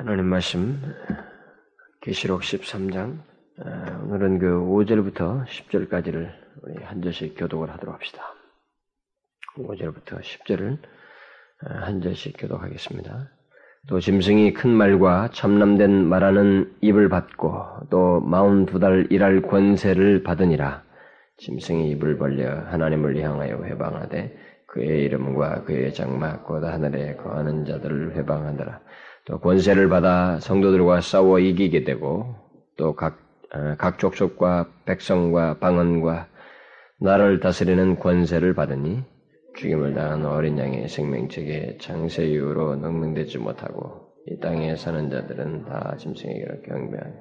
하나님 말씀 계시록 13장 어, 오늘은 그 5절부터 10절까지를 우리 한 절씩 교독을 하도록 합시다. 5절부터 10절을 어, 한 절씩 교독하겠습니다. 또 짐승이 큰 말과 참남된 말하는 입을 받고 또 마흔 두 달 일할 권세를 받으니라. 짐승이 입을 벌려 하나님을 향하여 회방하되 그의 이름과 그의 장막 곧 하늘에 거하는 자들을 회방하더라. 또 권세를 받아 성도들과 싸워 이기게 되고 또각 어, 각 족속과 백성과 방언과 나를 다스리는 권세를 받으니 죽임을 당한 어린 양의 생명책에 장세 이후로 능명되지 못하고 이 땅에 사는 자들은 다 짐승에게 경배하니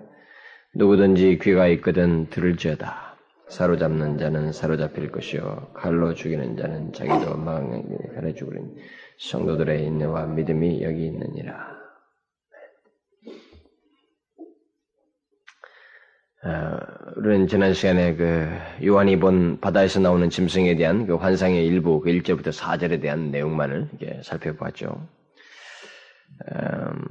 누구든지 귀가 있거든 들을지어다 사로잡는 자는 사로잡힐 것이요 칼로 죽이는 자는 자기도 망하게 가려 죽으리니 성도들의 인내와 믿음이 여기 있느니라. 우리는 지난 시간에 그 요한이 본 바다에서 나오는 짐승에 대한 그 환상의 일부 그 1절부터 4절에 대한 내용만을 이렇게 살펴보았죠. 음,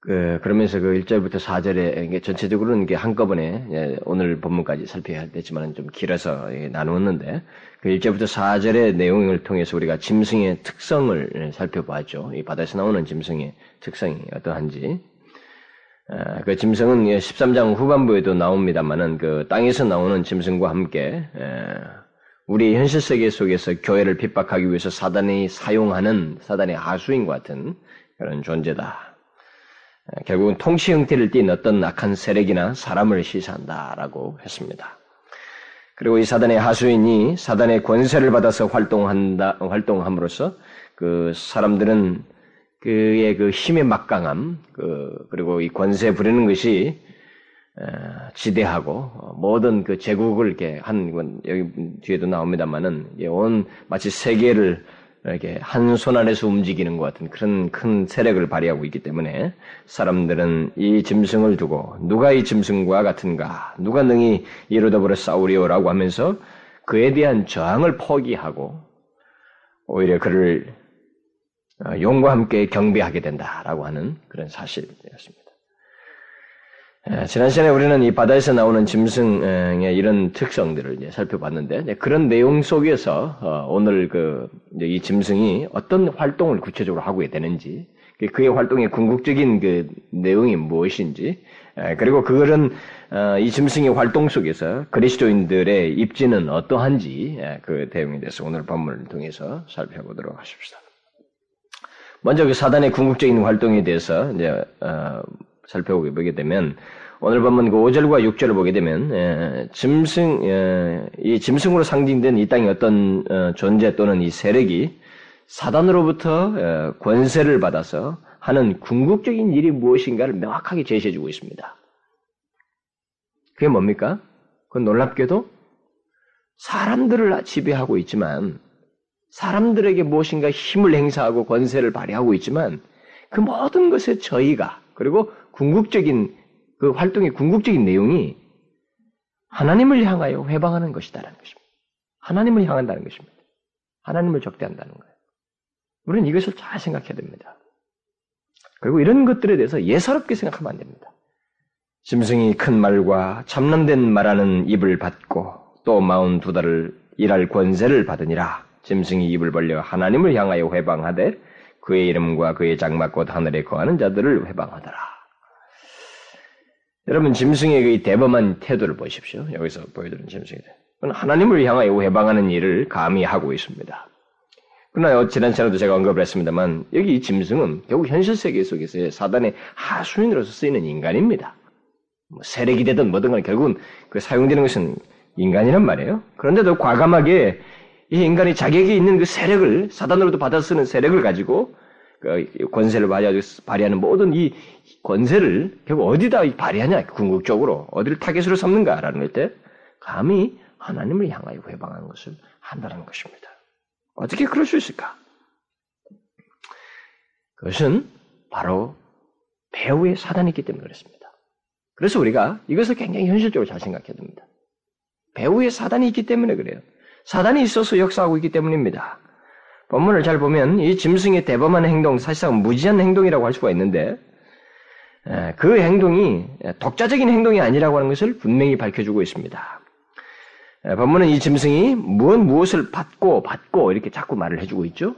그, 그러면서 그 1절부터 4절에 이게 전체적으로는 이게 한꺼번에 예, 오늘 본문까지 살펴야 되지만 좀 길어서 나누었는데 그 1절부터 4절의 내용을 통해서 우리가 짐승의 특성을 살펴보았죠. 이 바다에서 나오는 짐승의 특성이 어떠한지 그 짐승은 13장 후반부에도 나옵니다만은 그 땅에서 나오는 짐승과 함께 우리 현실 세계 속에서 교회를 핍박하기 위해서 사단이 사용하는 사단의 하수인 같은 그런 존재다. 결국은 통치 형태를 띈 어떤 악한 세력이나 사람을 시사한다라고 했습니다. 그리고 이 사단의 하수인이 사단의 권세를 받아서 활동한다, 활동함으로써 그 사람들은 그의 그 힘의 막강함, 그, 그리고 이 권세 부리는 것이, 지대하고, 모든 그 제국을 이렇게 한, 여기 뒤에도 나옵니다만은, 온, 마치 세계를 이렇게 한 손 안에서 움직이는 것 같은 그런 큰 세력을 발휘하고 있기 때문에 사람들은 이 짐승을 두고 누가 이 짐승과 같은가, 누가 능히 이로 더불어 싸우리오라고 하면서 그에 대한 저항을 포기하고 오히려 그를 어, 용과 함께 경배하게 된다라고 하는 그런 사실이었습니다. 지난 시간에 우리는 이 바다에서 나오는 짐승의 이런 특성들을 이제 살펴봤는데 그런 내용 속에서 어, 오늘 그 이 짐승이 어떤 활동을 구체적으로 하고 되는지 그의 활동의 궁극적인 그 내용이 무엇인지 그리고 그거는 어, 이 짐승의 활동 속에서 그리스도인들의 입지는 어떠한지 그 내용에 대해서 오늘 본문을 통해서 살펴보도록 하십시다. 먼저 그 사단의 궁극적인 활동에 대해서 이제 어, 살펴보게 되면 오늘 보면 그 5절과 6절을 보게 되면 예, 짐승 예, 이 짐승으로 상징된 이 땅의 어떤 어, 존재 또는 이 세력이 사단으로부터 예, 권세를 받아서 하는 궁극적인 일이 무엇인가를 명확하게 제시해주고 있습니다. 그게 뭡니까? 그건 놀랍게도 사람들을 지배하고 있지만 사람들에게 무엇인가 힘을 행사하고 권세를 발휘하고 있지만 그 모든 것에 저희가 그리고 궁극적인 그 활동의 궁극적인 내용이 하나님을 향하여 회방하는 것이다라는 것입니다. 하나님을 향한다는 것입니다. 하나님을 적대한다는 거예요. 우리는 이것을 잘 생각해야 됩니다. 그리고 이런 것들에 대해서 예사롭게 생각하면 안 됩니다. 짐승이 큰 말과 참남된 말하는 입을 받고 또 마흔 두 달을 일할 권세를 받으니라. 짐승이 입을 벌려 하나님을 향하여 회방하되 그의 이름과 그의 장막 곧 하늘에 거하는 자들을 회방하더라. 여러분 짐승의 그 대범한 태도를 보십시오. 여기서 보여드린 태도. 하나님을 향하여 회방하는 일을 감히 하고 있습니다. 그러나 지난 시간에도 제가 언급을 했습니다만 여기 이 짐승은 결국 현실 세계 속에서의 사단의 하수인으로서 쓰이는 인간입니다. 뭐 세력이 되든 뭐든 간에 결국은 그 사용되는 것은 인간이란 말이에요. 그런데도 과감하게 이 인간이 자기에게 있는 그 세력을 사단으로도 받아 쓰는 세력을 가지고 그 권세를 발휘하는 모든 이 권세를 결국 어디다 발휘하냐 궁극적으로 어디를 타겟으로 삼는가라는 때 감히 하나님을 향하여 회방하는 것을 한다는 것입니다. 어떻게 그럴 수 있을까? 그것은 바로 배후에 사단이 있기 때문에 그렇습니다. 그래서 우리가 이것을 굉장히 현실적으로 잘 생각해야 됩니다. 배후에 사단이 있기 때문에 그래요. 사단이 있어서 역사하고 있기 때문입니다. 본문을 잘 보면 이 짐승의 대범한 행동, 사실상 무지한 행동이라고 할 수가 있는데 그 행동이 독자적인 행동이 아니라고 하는 것을 분명히 밝혀주고 있습니다. 본문은 이 짐승이 무엇 무엇을 받고 받고 이렇게 자꾸 말을 해주고 있죠.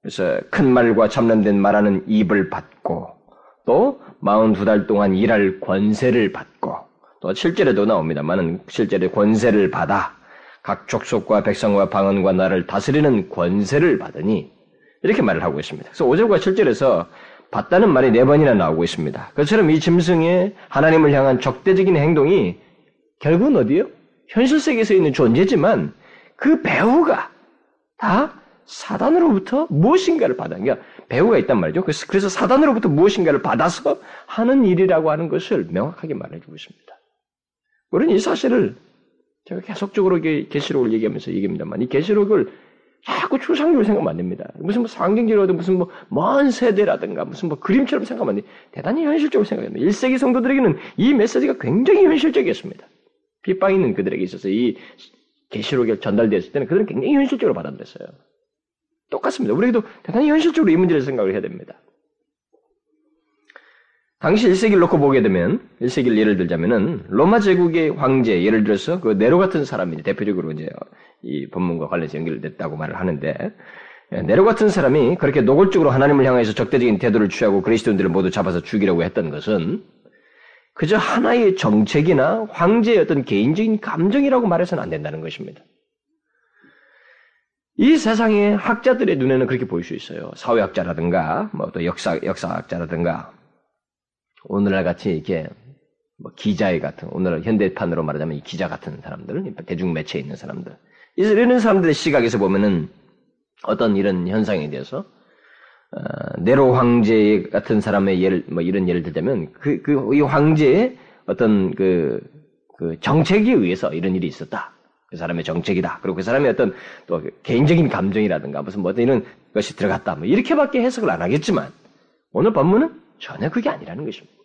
그래서 큰 말과 참남된 말하는 입을 받고 또 42달 동안 일할 권세를 받고 또 실제로도 나옵니다만은 실제로 권세를 받아 각 족속과 백성과 방언과 나를 다스리는 권세를 받으니 이렇게 말을 하고 있습니다. 그래서 5절과 7절에서 받다는 말이 네 번이나 나오고 있습니다. 그처럼 이 짐승의 하나님을 향한 적대적인 행동이 결국은 어디요? 현실 세계에서 있는 존재지만 그 배우가 다 사단으로부터 무엇인가를 받아. 그러니까 배우가 있단 말이죠. 그래서 사단으로부터 무엇인가를 받아서 하는 일이라고 하는 것을 명확하게 말해주고 있습니다. 우리는 이 사실을 제가 계속적으로 계시록을 얘기하면서 얘기합니다만 이 계시록을 자꾸 추상적으로 생각하면 안 됩니다. 무슨 뭐 상징적으로든 무슨 뭐 먼 세대라든가 무슨 뭐 그림처럼 생각하면 안 돼. 대단히 현실적으로 생각해야 됩니다. 1세기 성도들에게는 이 메시지가 굉장히 현실적이었습니다. 빗방 있는 그들에게 있어서 이 계시록에 전달되었을 때는 그들은 굉장히 현실적으로 받아들였어요. 똑같습니다. 우리도 대단히 현실적으로 이 문제를 생각을 해야 됩니다. 당시 1세기를 놓고 보게 되면 1세기를 예를 들자면은 로마 제국의 황제 예를 들어서 그 네로 같은 사람이 대표적으로 이제 이 본문과 관련해서 연결됐다고 말을 하는데 예, 네로 같은 사람이 그렇게 노골적으로 하나님을 향해서 적대적인 태도를 취하고 그리스도인들을 모두 잡아서 죽이려고 했던 것은 그저 하나의 정책이나 황제의 어떤 개인적인 감정이라고 말해서는 안 된다는 것입니다. 이 세상의 학자들의 눈에는 그렇게 보일 수 있어요. 사회학자라든가, 뭐 또 역사, 역사학자라든가, 오늘날 같이 이렇게 뭐 기자의 같은, 오늘 현대판으로 말하자면 이 기자 같은 사람들, 대중 매체에 있는 사람들. 이런 사람들의 시각에서 보면은 어떤 이런 현상에 대해서, 어, 네로 황제 같은 사람의 예를, 뭐 이런 예를 들자면, 그, 그, 이 황제의 어떤 그, 그 정책에 의해서 이런 일이 있었다. 그 사람의 정책이다. 그리고 그 사람의 어떤 또 개인적인 감정이라든가 무슨 뭐 이런 것이 들어갔다. 뭐 이렇게밖에 해석을 안 하겠지만 오늘 본문은 전혀 그게 아니라는 것입니다.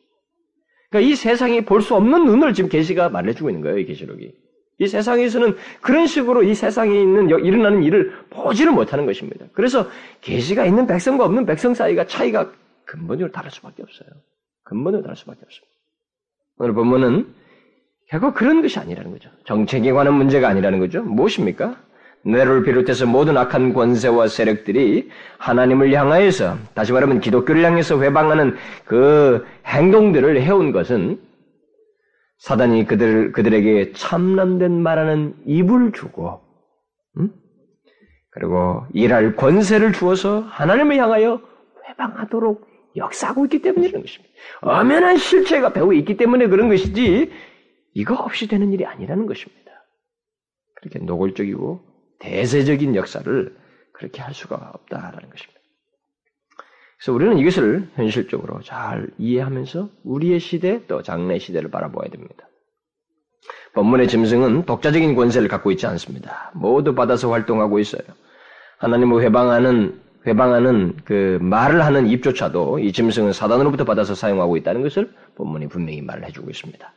그러니까 이 세상이 볼 수 없는 눈을 지금 계시가 말해주고 있는 거예요. 이 계시록이. 이 세상에서는 그런 식으로 이 세상에 있는 일어나는 일을 보지를 못하는 것입니다. 그래서 계시가 있는 백성과 없는 백성 사이가 차이가 근본적으로 다를 수밖에 없어요. 근본적으로 다를 수밖에 없습니다. 오늘 본문은 결국 그런 것이 아니라는 거죠. 정책에 관한 문제가 아니라는 거죠. 무엇입니까? 뇌를 비롯해서 모든 악한 권세와 세력들이 하나님을 향하여서 다시 말하면 기독교를 향해서 회방하는 그 행동들을 해온 것은 사단이 그들 그들에게 참남된 말하는 입을 주고 음? 그리고 일할 권세를 주어서 하나님을 향하여 회방하도록 역사하고 있기 때문이라는 것입니다. 엄연한 실체가 배우 있기 때문에 그런 것이지 이거 없이 되는 일이 아니라는 것입니다. 그렇게 노골적이고 대세적인 역사를 그렇게 할 수가 없다라는 것입니다. 그래서 우리는 이것을 현실적으로 잘 이해하면서 우리의 시대 또 장래 시대를 바라보아야 됩니다. 본문의 짐승은 독자적인 권세를 갖고 있지 않습니다. 모두 받아서 활동하고 있어요. 하나님을 회방하는 회방하는 그 말을 하는 입조차도 이 짐승은 사단으로부터 받아서 사용하고 있다는 것을 본문이 분명히 말을 해주고 있습니다.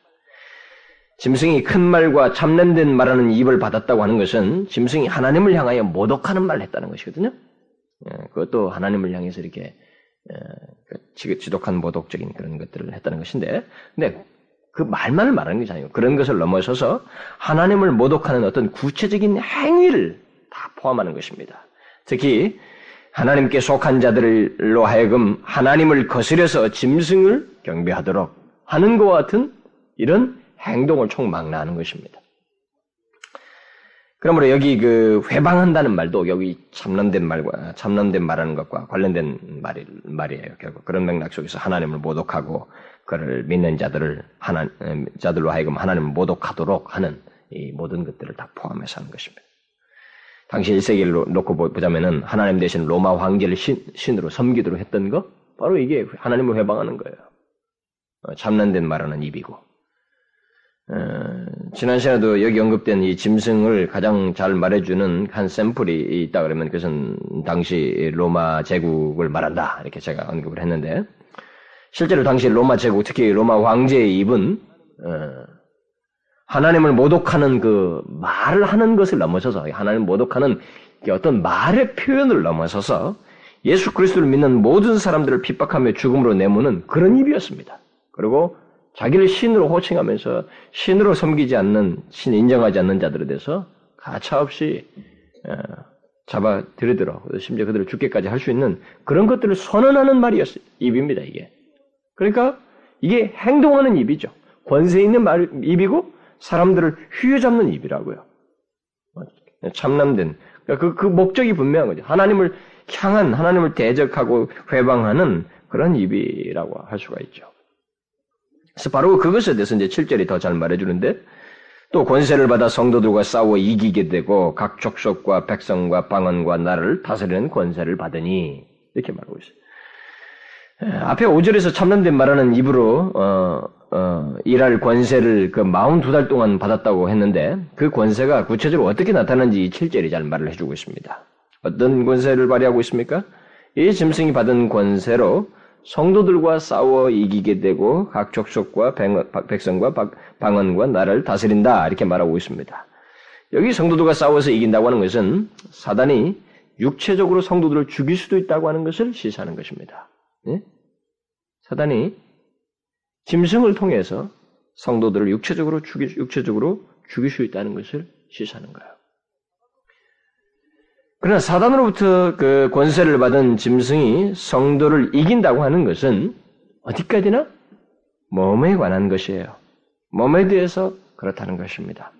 짐승이 큰 말과 참냄된 말하는 입을 받았다고 하는 것은 짐승이 하나님을 향하여 모독하는 말을 했다는 것이거든요. 예, 그것도 하나님을 향해서 이렇게 예, 그 지독한 모독적인 그런 것들을 했다는 것인데, 근데 그 말만을 말하는 것이 아니고 그런 것을 넘어서서 하나님을 모독하는 어떤 구체적인 행위를 다 포함하는 것입니다. 특히 하나님께 속한 자들로 하여금 하나님을 거스려서 짐승을 경배하도록 하는 것과 같은 이런 행동을 총망라하는 것입니다. 그러므로 여기 그 회방한다는 말도 여기 참남된 말과 참남된 말하는 것과 관련된 말이, 말이에요. 결국 그런 맥락 속에서 하나님을 모독하고 그를 믿는 자들을 하나 자들로 하여금 하나님을 모독하도록 하는 이 모든 것들을 다 포함해서 하는 것입니다. 당시 1세기를 놓고 보자면은 하나님 대신 로마 황제를 신, 신으로 섬기도록 했던 거 바로 이게 하나님을 회방하는 거예요. 어, 참난된 말하는 입이고 어, 지난 시간에도 여기 언급된 이 짐승을 가장 잘 말해주는 한 샘플이 있다 그러면 그것은 당시 로마 제국을 말한다 이렇게 제가 언급을 했는데 실제로 당시 로마 제국 특히 로마 황제의 입은 어, 하나님을 모독하는 그 말을 하는 것을 넘어서서 하나님 모독하는 어떤 말의 표현을 넘어서서 예수 그리스도를 믿는 모든 사람들을 핍박하며 죽음으로 내모는 그런 입이었습니다. 그리고 자기를 신으로 호칭하면서 신으로 섬기지 않는 신 인정하지 않는 자들에 대해서 가차없이 어, 잡아 들이들어 심지어 그들을 죽게까지 할 수 있는 그런 것들을 선언하는 말이었어요. 입입니다 이게. 그러니까 이게 행동하는 입이죠. 권세 있는 말 입이고 사람들을 휘어잡는 입이라고요. 참남된 그러니까 그, 그 목적이 분명한 거죠. 하나님을 향한 하나님을 대적하고 회방하는 그런 입이라고 할 수가 있죠. 그래서 바로 그것에 대해서 이제 7절이 더 잘 말해주는데 또 권세를 받아 성도들과 싸워 이기게 되고 각 족속과 백성과 방언과 나를 다스리는 권세를 받으니 이렇게 말하고 있어요. 앞에 5절에서 참남된 말하는 입으로 어, 어, 일할 권세를 그 42달 동안 받았다고 했는데 그 권세가 구체적으로 어떻게 나타나는지 7절이 잘 말을 해주고 있습니다. 어떤 권세를 발휘하고 있습니까? 이 짐승이 받은 권세로 성도들과 싸워 이기게 되고 각 족속과 백성과 방언과 나를 다스린다 이렇게 말하고 있습니다. 여기 성도들과 싸워서 이긴다고 하는 것은 사단이 육체적으로 성도들을 죽일 수도 있다고 하는 것을 시사하는 것입니다. 네? 사단이 짐승을 통해서 성도들을 육체적으로 죽일, 육체적으로 죽일 수 있다는 것을 시사하는 거예요. 그러나 사단으로부터 그 권세를 받은 짐승이 성도를 이긴다고 하는 것은 어디까지나 몸에 관한 것이에요. 몸에 대해서 그렇다는 것입니다.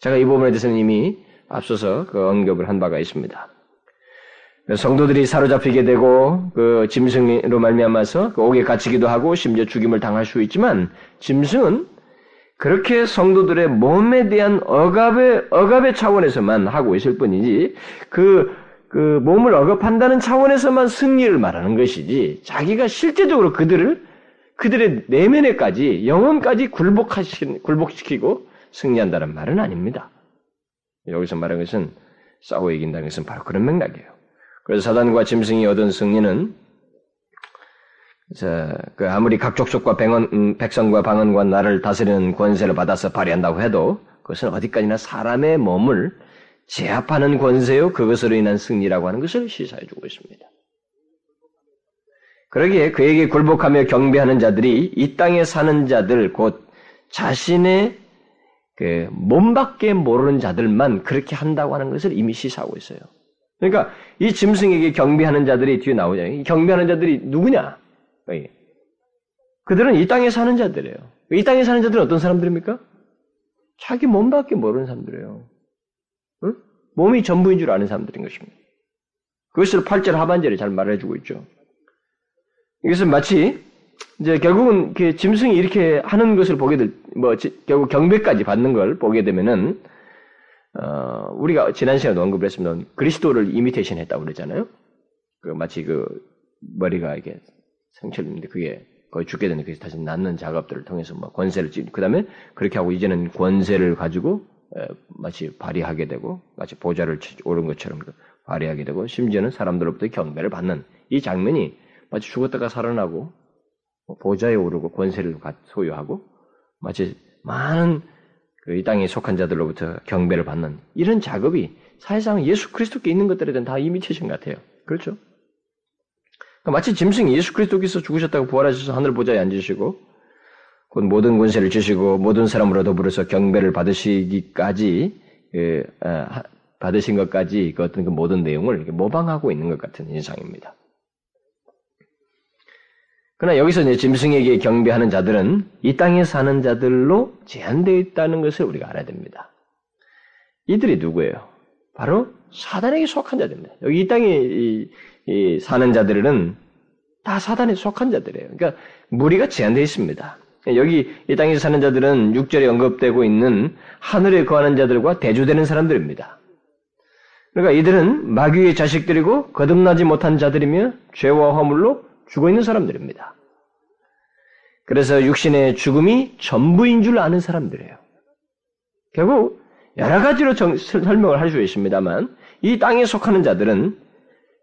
제가 이 부분에 대해서는 이미 앞서서 그 언급을 한 바가 있습니다. 성도들이 사로잡히게 되고 그 짐승으로 말미암아서 그 옥에 갇히기도 하고 심지어 죽임을 당할 수 있지만 짐승은 그렇게 성도들의 몸에 대한 억압의, 억압의 차원에서만 하고 있을 뿐이지, 그, 그 몸을 억압한다는 차원에서만 승리를 말하는 것이지, 자기가 실제적으로 그들을, 그들의 내면에까지, 영혼까지 굴복하시, 굴복시키고 승리한다는 말은 아닙니다. 여기서 말하는 것은 싸워 이긴다는 것은 바로 그런 맥락이에요. 그래서 사단과 짐승이 얻은 승리는 자, 그 아무리 각 족속과 백원, 음, 백성과 방언과 나를 다스리는 권세를 받아서 발휘한다고 해도 그것은 어디까지나 사람의 몸을 제압하는 권세요 그것으로 인한 승리라고 하는 것을 시사해 주고 있습니다. 그러기에 그에게 굴복하며 경배하는 자들이 이 땅에 사는 자들 곧 자신의 그 몸밖에 모르는 자들만 그렇게 한다고 하는 것을 이미 시사하고 있어요. 그러니까 이 짐승에게 경배하는 자들이 뒤에 나오잖아요. 경배하는 자들이 누구냐? 그들은 이 땅에 사는 자들이에요. 이 땅에 사는 자들은 어떤 사람들입니까? 자기 몸밖에 모르는 사람들이에요. 응? 몸이 전부인 줄 아는 사람들인 것입니다. 그것을 8절 하반절에 잘 말해주고 있죠. 이것은 마치 이제 결국은 짐승이 이렇게 하는 것을 보게 될, 뭐 결국 경배까지 받는 걸 보게 되면은 어, 우리가 지난 시간에 언급을 했습니다. 그리스도를 이미테이션 했다고 그러잖아요. 그 마치 그 머리가 이게 상처를 그게 거의 죽게 되는 그 다시 낫는 작업들을 통해서 뭐 권세를 찌, 그 다음에 그렇게 하고 이제는 권세를 가지고 에, 마치 발휘하게 되고 마치 보좌를 오른 것처럼 그 발휘하게 되고 심지어는 사람들로부터 경배를 받는 이 장면이 마치 죽었다가 살아나고 뭐 보좌에 오르고 권세를 소유하고 마치 많은 그 이 땅에 속한 자들로부터 경배를 받는 이런 작업이 사실상 예수 그리스도께 있는 것들에 대한 다 이미테이션 같아요. 그렇죠? 그러니까 마치 짐승이 예수 그리스도께서 죽으셨다고 부활하셔서 하늘 보좌에 앉으시고 곧 모든 권세를 주시고 모든 사람으로 더불어서 경배를 받으시기까지 그, 아, 받으신 것까지 그 어떤 그 모든 내용을 모방하고 있는 것 같은 인상입니다. 그러나 여기서 이제 짐승에게 경배하는 자들은 이 땅에 사는 자들로 제한되어 있다는 것을 우리가 알아야 됩니다. 이들이 누구예요? 바로 사단에게 속한 자들입니다. 여기 이 땅에 이, 이 사는 자들은 다 사단에 속한 자들이에요. 그러니까 무리가 제한되어 있습니다. 여기 이 땅에서 사는 자들은 6절에 언급되고 있는 하늘에 거하는 자들과 대조되는 사람들입니다. 그러니까 이들은 마귀의 자식들이고 거듭나지 못한 자들이며 죄와 허물로 죽어 있는 사람들입니다. 그래서 육신의 죽음이 전부인 줄 아는 사람들이에요. 결국 여러 가지로 정, 설명을 할 수 있습니다만 이 땅에 속하는 자들은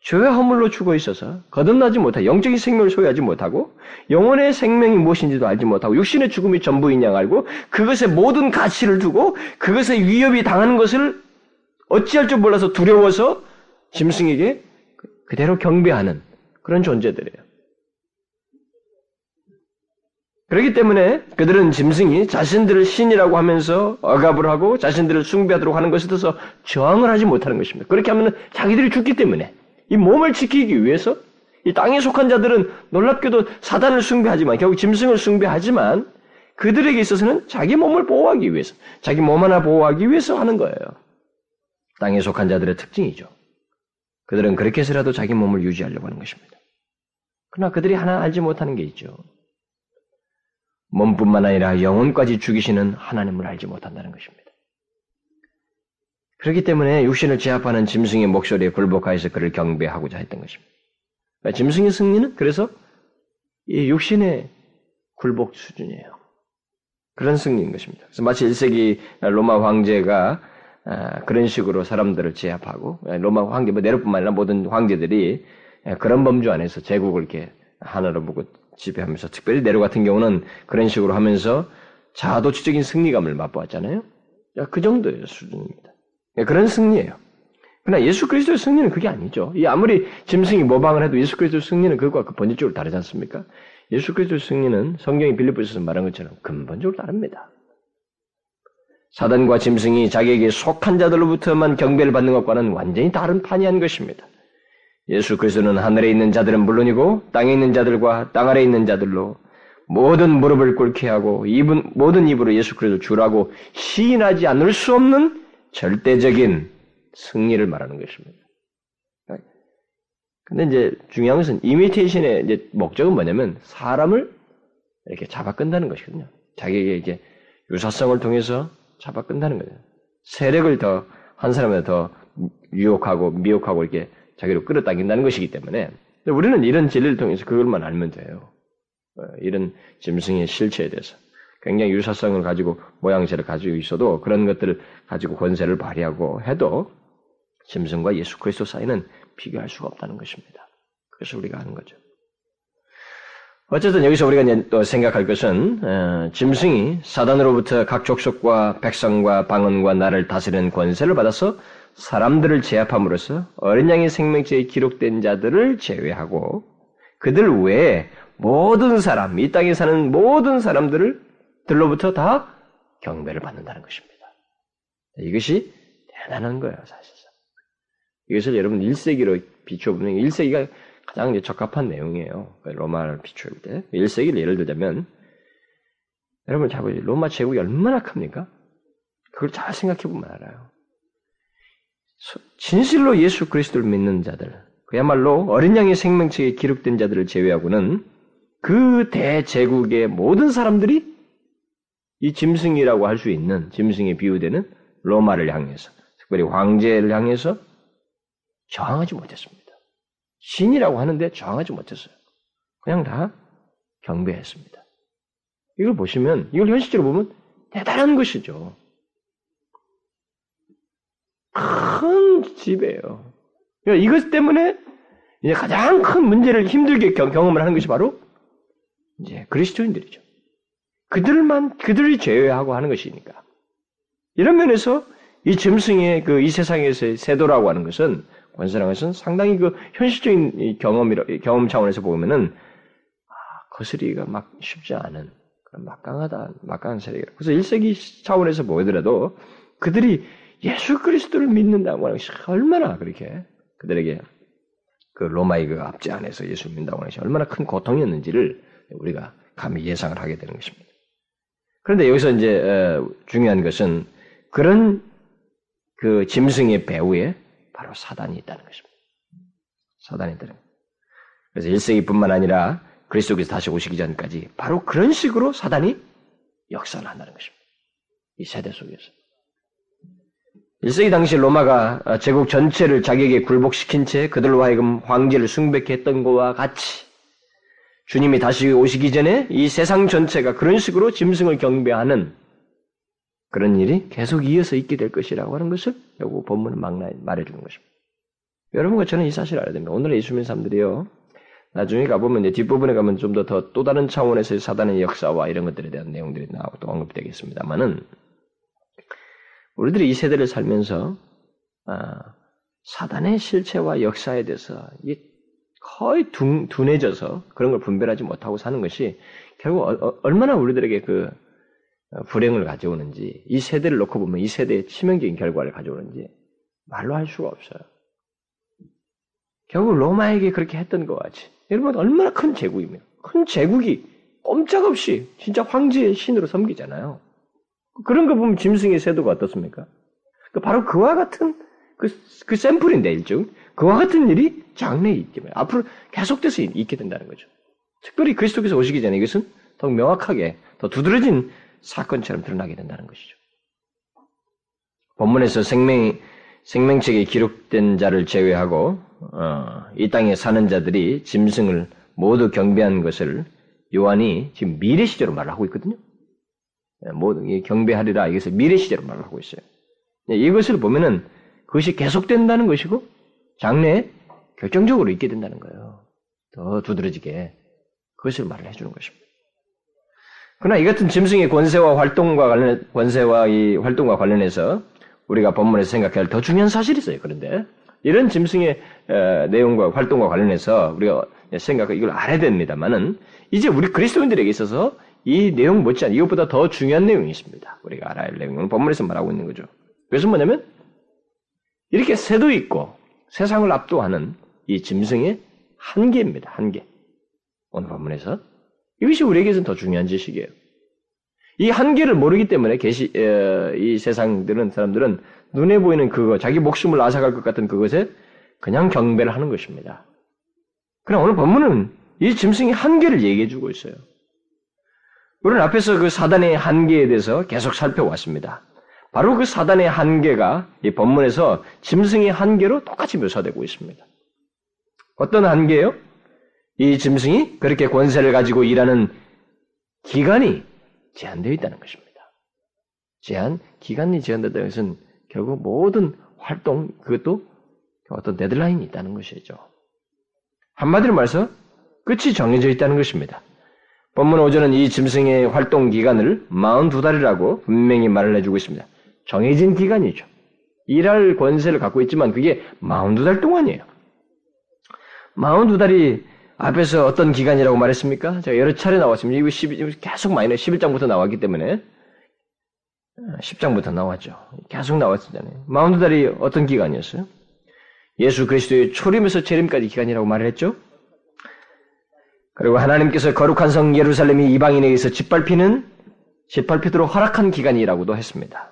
죄와 허물로 죽어 있어서 거듭나지 못하고 영적인 생명을 소유하지 못하고 영혼의 생명이 무엇인지도 알지 못하고 육신의 죽음이 전부인 양 알고 그것에 모든 가치를 두고 그것에 위협이 당하는 것을 어찌할 줄 몰라서 두려워서 짐승에게 그대로 경배하는 그런 존재들이에요. 그렇기 때문에 그들은 짐승이 자신들을 신이라고 하면서 억압을 하고 자신들을 숭배하도록 하는 것에 대해서 저항을 하지 못하는 것입니다. 그렇게 하면 자기들이 죽기 때문에 이 몸을 지키기 위해서 이 땅에 속한 자들은 놀랍게도 사단을 숭배하지만 결국 짐승을 숭배하지만 그들에게 있어서는 자기 몸을 보호하기 위해서 자기 몸 하나 보호하기 위해서 하는 거예요. 땅에 속한 자들의 특징이죠. 그들은 그렇게 해서라도 자기 몸을 유지하려고 하는 것입니다. 그러나 그들이 하나 알지 못하는 게 있죠. 몸뿐만 아니라 영혼까지 죽이시는 하나님을 알지 못한다는 것입니다. 그렇기 때문에 육신을 제압하는 짐승의 목소리에 굴복하여서 그를 경배하고자 했던 것입니다. 그러니까 짐승의 승리는 그래서 이 육신의 굴복 수준이에요. 그런 승리인 것입니다. 그래서 마치 1세기 로마 황제가 아, 그런 식으로 사람들을 제압하고 로마 황제, 뭐 네로뿐만 아니라 모든 황제들이 그런 범주 안에서 제국을 이렇게 하나로 보고 지배하면서 특별히 네로 같은 경우는 그런 식으로 하면서 자도취적인 승리감을 맛보았잖아요. 그 정도의 수준입니다. 예, 그런 승리예요. 그러나 예수 그리스도의 승리는 그게 아니죠. 이 아무리 짐승이 모방을 해도 예수 그리스도의 승리는 그것과 그 본질적으로 다르지 않습니까? 예수 그리스도의 승리는 성경이 빌립보에서 말한 것처럼 근본적으로 다릅니다. 사단과 짐승이 자기에게 속한 자들로부터만 경배를 받는 것과는 완전히 다른 판이한 것입니다. 예수 그리스도는 하늘에 있는 자들은 물론이고 땅에 있는 자들과 땅 아래에 있는 자들로 모든 무릎을 꿇게 하고 입은, 모든 입으로 예수 그리스도 주라고 시인하지 않을 수 없는 절대적인 승리를 말하는 것입니다. 근데 이제 중요한 것은 이미테이션의 이제 목적은 뭐냐면 사람을 이렇게 잡아 끈다는 것이거든요. 자기에게 이제 유사성을 통해서 잡아 끈다는 거예요. 세력을 더 한 사람에 더 유혹하고 미혹하고 이렇게 자기로 끌어당긴다는 것이기 때문에 우리는 이런 진리를 통해서 그걸만 알면 돼요. 어, 이런 짐승의 실체에 대해서 굉장히 유사성을 가지고 모양새를 가지고 있어도 그런 것들을 가지고 권세를 발휘하고 해도 짐승과 예수 그리스도 사이는 비교할 수가 없다는 것입니다. 그래서 우리가 하는 거죠. 어쨌든 여기서 우리가 이제 또 생각할 것은 어, 짐승이 사단으로부터 각 족속과 백성과 방언과 나를 다스리는 권세를 받아서 사람들을 제압함으로써 어린 양의 생명체에 기록된 자들을 제외하고 그들 외에 모든 사람, 이 땅에 사는 모든 사람들을 들로부터 다 경배를 받는다는 것입니다. 이것이 대단한 거예요, 사실상. 이것을 여러분 1세기로 비춰보면 1세기가 가장 적합한 내용이에요. 로마를 비추을 때. 1세기를 예를 들자면 여러분 자 로마 제국이 얼마나 큽니까? 그걸 잘 생각해 보면 알아요. 진실로 예수 그리스도를 믿는 자들, 그야말로 어린 양의 생명체에 기록된 자들을 제외하고는 그 대제국의 모든 사람들이 이 짐승이라고 할 수 있는 짐승에 비유되는 로마를 향해서, 특별히 황제를 향해서 저항하지 못했습니다. 신이라고 하는데 저항하지 못했어요. 그냥 다 경배했습니다. 이걸 보시면, 이걸 현실적으로 보면 대단한 것이죠. 큰 지배예요. 그러니까 이것 때문에 이제 가장 큰 문제를 힘들게 경 험을 하는 것이 바로 이제 그리스도인들이죠. 그들만 그들이 제외하고 하는 것이니까. 이런 면에서 이 짐승의 그 이 세상에서의 세도라고 하는 것은 권세라는 것은 상당히 그 현실적인 경험이라 경험 차원에서 보면은 아, 거스리기가 막 쉽지 않은 그런 막강하다 막강한 세력이라. 그래서 1세기 차원에서 보더라도 그들이 예수 그리스도를 믿는다고 하는 것이 얼마나 그렇게 그들에게 그 로마의 그 압제 안에서 예수 믿는다고 하는 것이 얼마나 큰 고통이었는지를 우리가 감히 예상을 하게 되는 것입니다. 그런데 여기서 이제 중요한 것은 그런 그 짐승의 배후에 바로 사단이 있다는 것입니다. 사단이 있다는 것. 그래서 1세기뿐만 아니라 그리스도께서 다시 오시기 전까지 바로 그런 식으로 사단이 역사를 한다는 것입니다. 이 세대 속에서. 1세기 당시 로마가 제국 전체를 자기에게 굴복시킨 채 그들로 하여금 황제를 숭배케 했던 것과 같이 주님이 다시 오시기 전에 이 세상 전체가 그런 식으로 짐승을 경배하는 그런 일이 계속 이어서 있게 될 것이라고 하는 것을 여기 본문은 막 말해주는 것입니다. 여러분과 저는 이 사실을 알아야 됩니다. 오늘의 예수민 사람들이요. 나중에 가보면 이제 뒷부분에 가면 좀 더 더 또 다른 차원에서 사단의 역사와 이런 것들에 대한 내용들이 나오고 또 언급되겠습니다만은 우리들이 이 세대를 살면서 아, 사단의 실체와 역사에 대해서 거의 둔, 둔해져서 그런 걸 분별하지 못하고 사는 것이 결국 어, 얼마나 우리들에게 그 어, 불행을 가져오는지 이 세대를 놓고 보면 이 세대의 치명적인 결과를 가져오는지 말로 할 수가 없어요. 결국 로마에게 그렇게 했던 것 같이 여러분 얼마나 큰 제국입니까? 큰 제국이 꼼짝없이 진짜 황제의 신으로 섬기잖아요. 그런 거 보면 짐승의 세도가 어떻습니까? 그 바로 그와 같은 그, 그 샘플인데 일종 그와 같은 일이 장래에 있기 때문에 앞으로 계속돼서 있게 된다는 거죠. 특별히 그리스도께서 오시기 전에 이것은 더 명확하게 더 두드러진 사건처럼 드러나게 된다는 것이죠. 본문에서 생명 생명책에 기록된 자를 제외하고 어, 이 땅에 사는 자들이 짐승을 모두 경배한 것을 요한이 지금 미래 시제로 말하고 있거든요. 예, 모두 경배하리라 이것을 미래 시제로 말하고 있어요. 예, 이것을 보면은 그것이 계속된다는 것이고 장래에 결정적으로 있게 된다는 거예요. 더 두드러지게 그것을 말을 해주는 것입니다. 그러나 이 같은 짐승의 권세와 활동과 관련 권세와 이 활동과 관련해서 우리가 본문에서 생각해야 할 더 중요한 사실이 있어요. 그런데 이런 짐승의 내용과 활동과 관련해서 우리가 생각 이걸 알아야 됩니다만은 이제 우리 그리스도인들에게 있어서 이 내용 못지않은 이것보다 더 중요한 내용이 있습니다. 우리가 알아야 할 내용은 본문에서 말하고 있는 거죠. 그래서 뭐냐면 이렇게 새도 있고 세상을 압도하는 이 짐승의 한계입니다. 한계. 오늘 본문에서 이것이 우리에게는 더 중요한 지식이에요. 이 한계를 모르기 때문에 계시 에, 이 세상들은 사람들은 눈에 보이는 그거 자기 목숨을 앗아갈 것 같은 그것에 그냥 경배를 하는 것입니다. 그러나 오늘 본문은 이 짐승의 한계를 얘기해 주고 있어요. 우리는 앞에서 그 사단의 한계에 대해서 계속 살펴왔습니다. 바로 그 사단의 한계가 이 본문에서 짐승의 한계로 똑같이 묘사되고 있습니다. 어떤 한계요? 이 짐승이 그렇게 권세를 가지고 일하는 기간이 제한되어 있다는 것입니다. 제한, 기간이 제한되다는 것은 결국 모든 활동, 그것도 어떤 데드라인이 있다는 것이죠. 한마디로 말해서 끝이 정해져 있다는 것입니다. 본문 5절은 이 짐승의 활동 기간을 42달이라고 분명히 말을 해주고 있습니다. 정해진 기간이죠. 일할 권세를 갖고 있지만 그게 42달 동안이에요. 42달이 앞에서 어떤 기간이라고 말했습니까? 제가 여러 차례 나왔습니다. 이거 10, 계속 많이 11장부터 나왔기 때문에 10장부터 어, 나왔죠. 계속 나왔잖아요. 42달이 어떤 기간이었어요? 예수 그리스도의 초림에서 재림까지 기간이라고 말을 했죠. 그리고 하나님께서 거룩한 성 예루살렘이 이방인에 의해서 짓밟히는 짓밟히도록 허락한 기간이라고도 했습니다.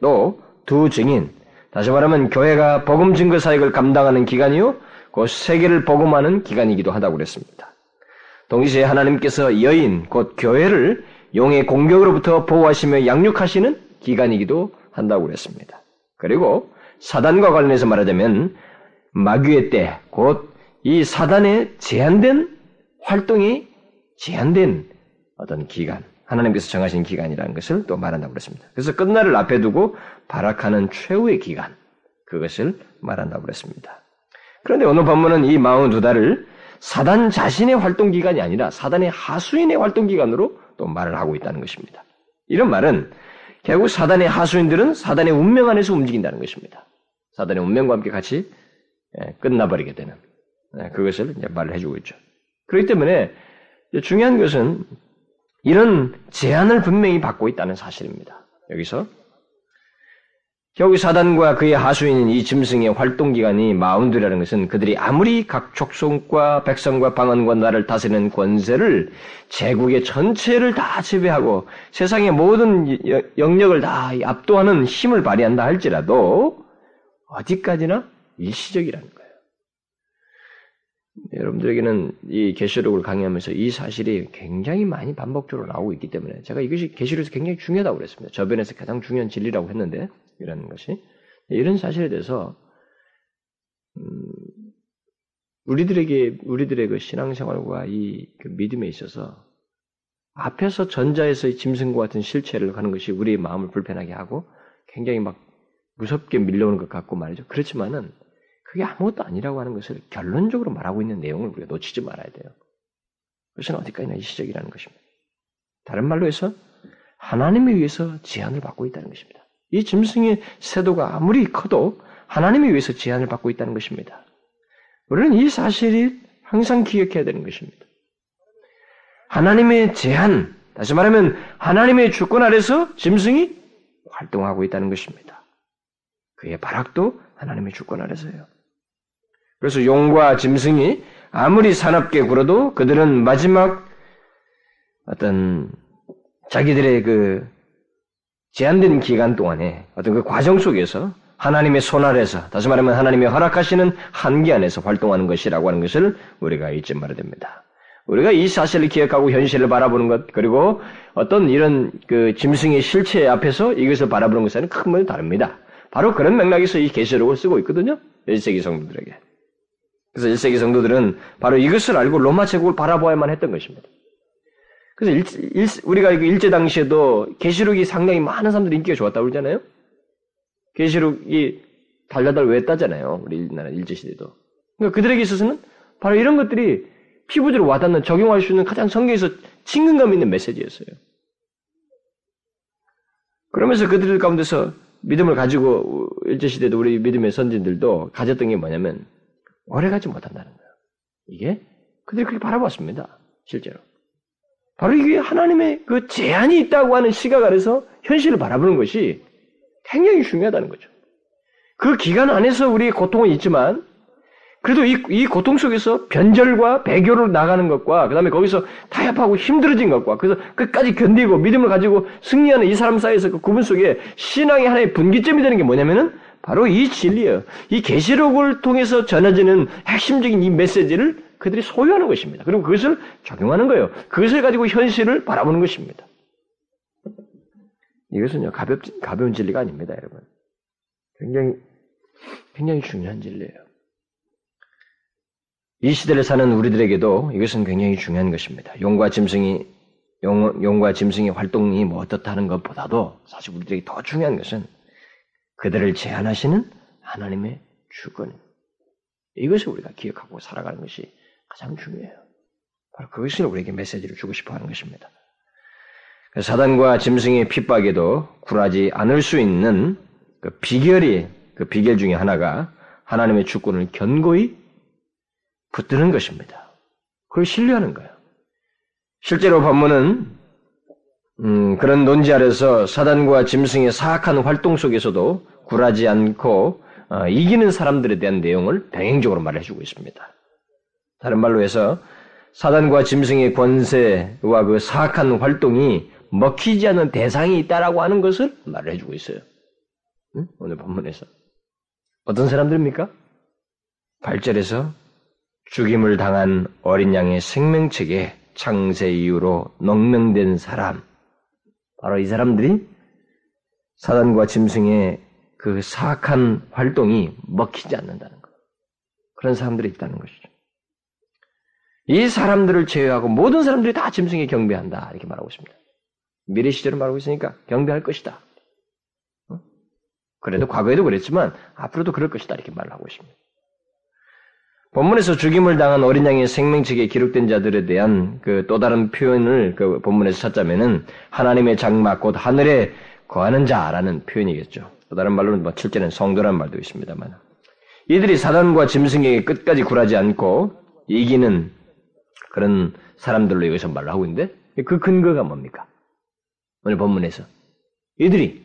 또 두 증인, 다시 말하면 교회가 복음 증거 사역을 감당하는 기간이요, 곧 세계를 복음하는 기간이기도 하다고 그랬습니다. 동시에 하나님께서 여인, 곧 교회를 용의 공격으로부터 보호하시며 양육하시는 기간이기도 한다고 그랬습니다. 그리고 사단과 관련해서 말하자면 마귀의 때, 곧 이 사단의 제한된 활동이 제한된 어떤 기간, 하나님께서 정하신 기간이라는 것을 또 말한다고 그랬습니다. 그래서 끝날을 앞에 두고 발악하는 최후의 기간, 그것을 말한다고 그랬습니다. 그런데 오늘 본문은 이 42달을 사단 자신의 활동 기간이 아니라 사단의 하수인의 활동 기간으로 또 말을 하고 있다는 것입니다. 이런 말은 결국 사단의 하수인들은 사단의 운명 안에서 움직인다는 것입니다. 사단의 운명과 함께 같이 예, 끝나버리게 되는 예, 그것을 이제 말을 해주고 있죠. 그렇기 때문에 중요한 것은 이런 제한을 분명히 받고 있다는 사실입니다. 여기서 결국 사단과 그의 하수인인 이 짐승의 활동 기간이 마운드라는 것은 그들이 아무리 각 족속과 백성과 방언과 나를 다스리는 권세를 제국의 전체를 다 지배하고 세상의 모든 영역을 다 압도하는 힘을 발휘한다 할지라도 어디까지나 일시적이라는. 여러분들에게는 이 계시록을 강의하면서 이 사실이 굉장히 많이 반복적으로 나오고 있기 때문에 제가 이것이 계시록에서 굉장히 중요하다고 그랬습니다. 저변에서 가장 중요한 진리라고 했는데 이라는 것이 이런 사실에 대해서 음, 우리들에게 우리들의 그 신앙생활과 이 그 믿음에 있어서 앞에서 전자에서의 짐승과 같은 실체를 가는 것이 우리의 마음을 불편하게 하고 굉장히 막 무섭게 밀려오는 것 같고 말이죠. 그렇지만은 그게 아무것도 아니라고 하는 것을 결론적으로 말하고 있는 내용을 우리가 놓치지 말아야 돼요. 그것은 어디까지나 일시적이라는 것입니다. 다른 말로 해서 하나님에 의해서 제한을 받고 있다는 것입니다. 이 짐승의 세도가 아무리 커도 하나님에 의해서 제한을 받고 있다는 것입니다. 우리는 이 사실이 항상 기억해야 되는 것입니다. 하나님의 제한, 다시 말하면 하나님의 주권 아래서 짐승이 활동하고 있다는 것입니다. 그의 발악도 하나님의 주권 아래서요. 그래서 용과 짐승이 아무리 사납게 굴어도 그들은 마지막 어떤 자기들의 그 제한된 기간 동안에 어떤 그 과정 속에서 하나님의 손 아래서 다시 말하면 하나님의 허락하시는 한계 안에서 활동하는 것이라고 하는 것을 우리가 잊지 말아야 됩니다. 우리가 이 사실을 기억하고 현실을 바라보는 것 그리고 어떤 이런 그 짐승의 실체 앞에서 이것을 바라보는 것과는 큰 면이 다릅니다. 바로 그런 맥락에서 이 계시록을 쓰고 있거든요. 1세기 성도들에게. 그래서 1세기 성도들은 바로 이것을 알고 로마 제국을 바라보아야만 했던 것입니다. 그래서 일, 일, 우리가 일제 당시에도 계시록이 상당히 많은 사람들이 인기가 좋았다고 그러잖아요. 계시록이 달달달 외웠다잖아요. 우리 나라 일제 시대도. 그러니까 그들에게 있어서는 바로 이런 것들이 피부적으로 와닿는 적용할 수 있는 가장 성경에서 친근감 있는 메시지였어요. 그러면서 그들 가운데서 믿음을 가지고 일제 시대도 우리 믿음의 선진들도 가졌던 게 뭐냐면 오래가지 못한다는 거예요. 이게 그들이 그렇게 바라봤습니다. 실제로. 바로 이게 하나님의 그 제한이 있다고 하는 시각 아래서 현실을 바라보는 것이 굉장히 중요하다는 거죠. 그 기간 안에서 우리의 고통은 있지만 그래도 이, 이 고통 속에서 변절과 배교로 나가는 것과 그 다음에 거기서 타협하고 힘들어진 것과 그래서 끝까지 견디고 믿음을 가지고 승리하는 이 사람 사이에서 그 구분 속에 신앙의 하나의 분기점이 되는 게 뭐냐면은 바로 이 진리예요. 이 계시록을 통해서 전해지는 핵심적인 이 메시지를 그들이 소유하는 것입니다. 그리고 그것을 적용하는 거예요. 그것을 가지고 현실을 바라보는 것입니다. 이것은요, 가볍, 가벼운 진리가 아닙니다, 여러분. 굉장히, 굉장히 중요한 진리예요. 이 시대를 사는 우리들에게도 이것은 굉장히 중요한 것입니다. 용과 짐승이, 용, 용과 짐승의 활동이 뭐 어떻다는 것보다도 사실 우리들에게 더 중요한 것은 그들을 제한하시는 하나님의 주권. 이것을 우리가 기억하고 살아가는 것이 가장 중요해요. 바로 그것을 우리에게 메시지를 주고 싶어 하는 것입니다. 사단과 짐승의 핍박에도 굴하지 않을 수 있는 그 비결이, 그 비결 중에 하나가 하나님의 주권을 견고히 붙드는 것입니다. 그걸 신뢰하는 거예요. 실제로 본문은 음, 그런 논지 아래서 사단과 짐승의 사악한 활동 속에서도 굴하지 않고 어, 이기는 사람들에 대한 내용을 병행적으로 말해주고 있습니다. 다른 말로 해서 사단과 짐승의 권세와 그 사악한 활동이 먹히지 않는 대상이 있다라고 하는 것을 말해주고 있어요. 응? 오늘 본문에서 어떤 사람들입니까? 8절에서 죽임을 당한 어린 양의 생명책에 창세 이후로 농명된 사람 바로 이 사람들이 사단과 짐승의 그 사악한 활동이 먹히지 않는다는 것. 그런 사람들이 있다는 것이죠. 이 사람들을 제외하고 모든 사람들이 다 짐승에 경배한다. 이렇게 말하고 있습니다. 미래 시절을 말하고 있으니까 경배할 것이다. 어? 그래도 과거에도 그랬지만 앞으로도 그럴 것이다. 이렇게 말을 하고 있습니다. 본문에서 죽임을 당한 어린 양의 생명책에 기록된 자들에 대한 그 또 다른 표현을 그 본문에서 찾자면은 하나님의 장막 곧 하늘에 거하는 자라는 표현이겠죠. 또 다른 말로는 뭐 실제는 성도라는 말도 있습니다만 이들이 사단과 짐승에게 끝까지 굴하지 않고 이기는 그런 사람들로 여기서 말을 하고 있는데 그 근거가 뭡니까? 오늘 본문에서 이들이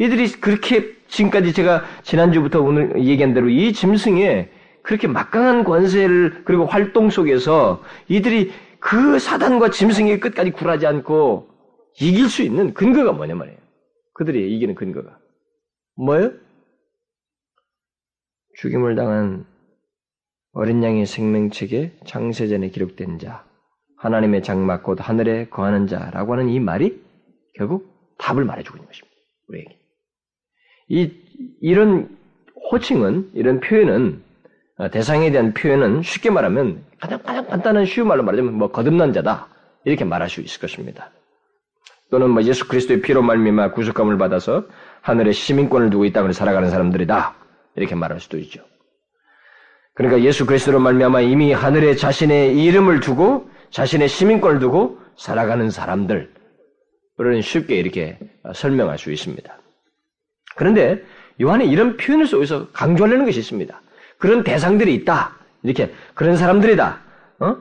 이들이 그렇게 지금까지 제가 지난주부터 오늘 얘기한 대로 이 짐승에 그렇게 막강한 권세를 그리고 활동 속에서 이들이 그 사단과 짐승의 끝까지 굴하지 않고 이길 수 있는 근거가 뭐냐 말이에요. 그들이 이기는 근거가 뭐예요? 죽임을 당한 어린 양의 생명책에 창세전에 기록된 자, 하나님의 장막 곧 하늘에 거하는 자라고 하는 이 말이 결국 답을 말해주고 있는 것입니다. 우리에게. 이, 이런 호칭은, 이런 표현은 어, 대상에 대한 표현은 쉽게 말하면 가장 가장 간단한 쉬운 말로 말하자면 뭐 거듭난 자다 이렇게 말할 수 있을 것입니다. 또는 뭐 예수 그리스도의 피로 말미암아 구속감을 받아서 하늘에 시민권을 두고 이 땅을 살아가는 사람들이다 이렇게 말할 수도 있죠. 그러니까 예수 그리스도로 말미암아 이미 하늘에 자신의 이름을 두고 자신의 시민권을 두고 살아가는 사람들 그런 쉽게 이렇게 설명할 수 있습니다. 그런데 요한이 이런 표현을 속에서 강조하려는 것이 있습니다. 그런 대상들이 있다. 이렇게 그런 사람들이다. 어?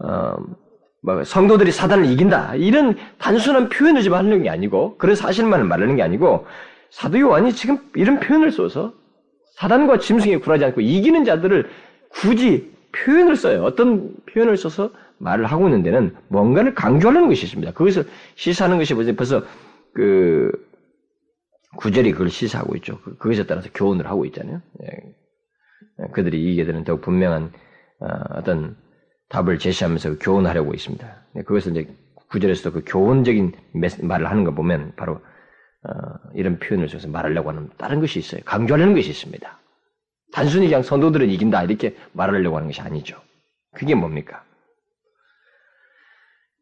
어, 뭐 성도들이 사단을 이긴다. 이런 단순한 표현을 지 하려는 게 아니고 그런 사실만을 말하는 게 아니고 사도 요한이 지금 이런 표현을 써서 사단과 짐승에 굴하지 않고 이기는 자들을 굳이 표현을 써요. 어떤 표현을 써서 말을 하고 있는 데는 뭔가를 강조하려는 것이 있습니다. 그것을 시사하는 것이 벌써 그 구절이 그걸 시사하고 있죠. 그, 그것에 따라서 교훈을 하고 있잖아요. 그들이 이기게 되는 더욱 분명한 어, 어떤 답을 제시하면서 교훈하려고 있습니다. 예. 그것을 이제 구절에서도 그 교훈적인 말을 하는 거 보면 바로 어, 이런 표현을 써서 말하려고 하는 다른 것이 있어요. 강조하려는 것이 있습니다. 단순히 그냥 선도들은 이긴다 이렇게 말하려고 하는 것이 아니죠. 그게 뭡니까?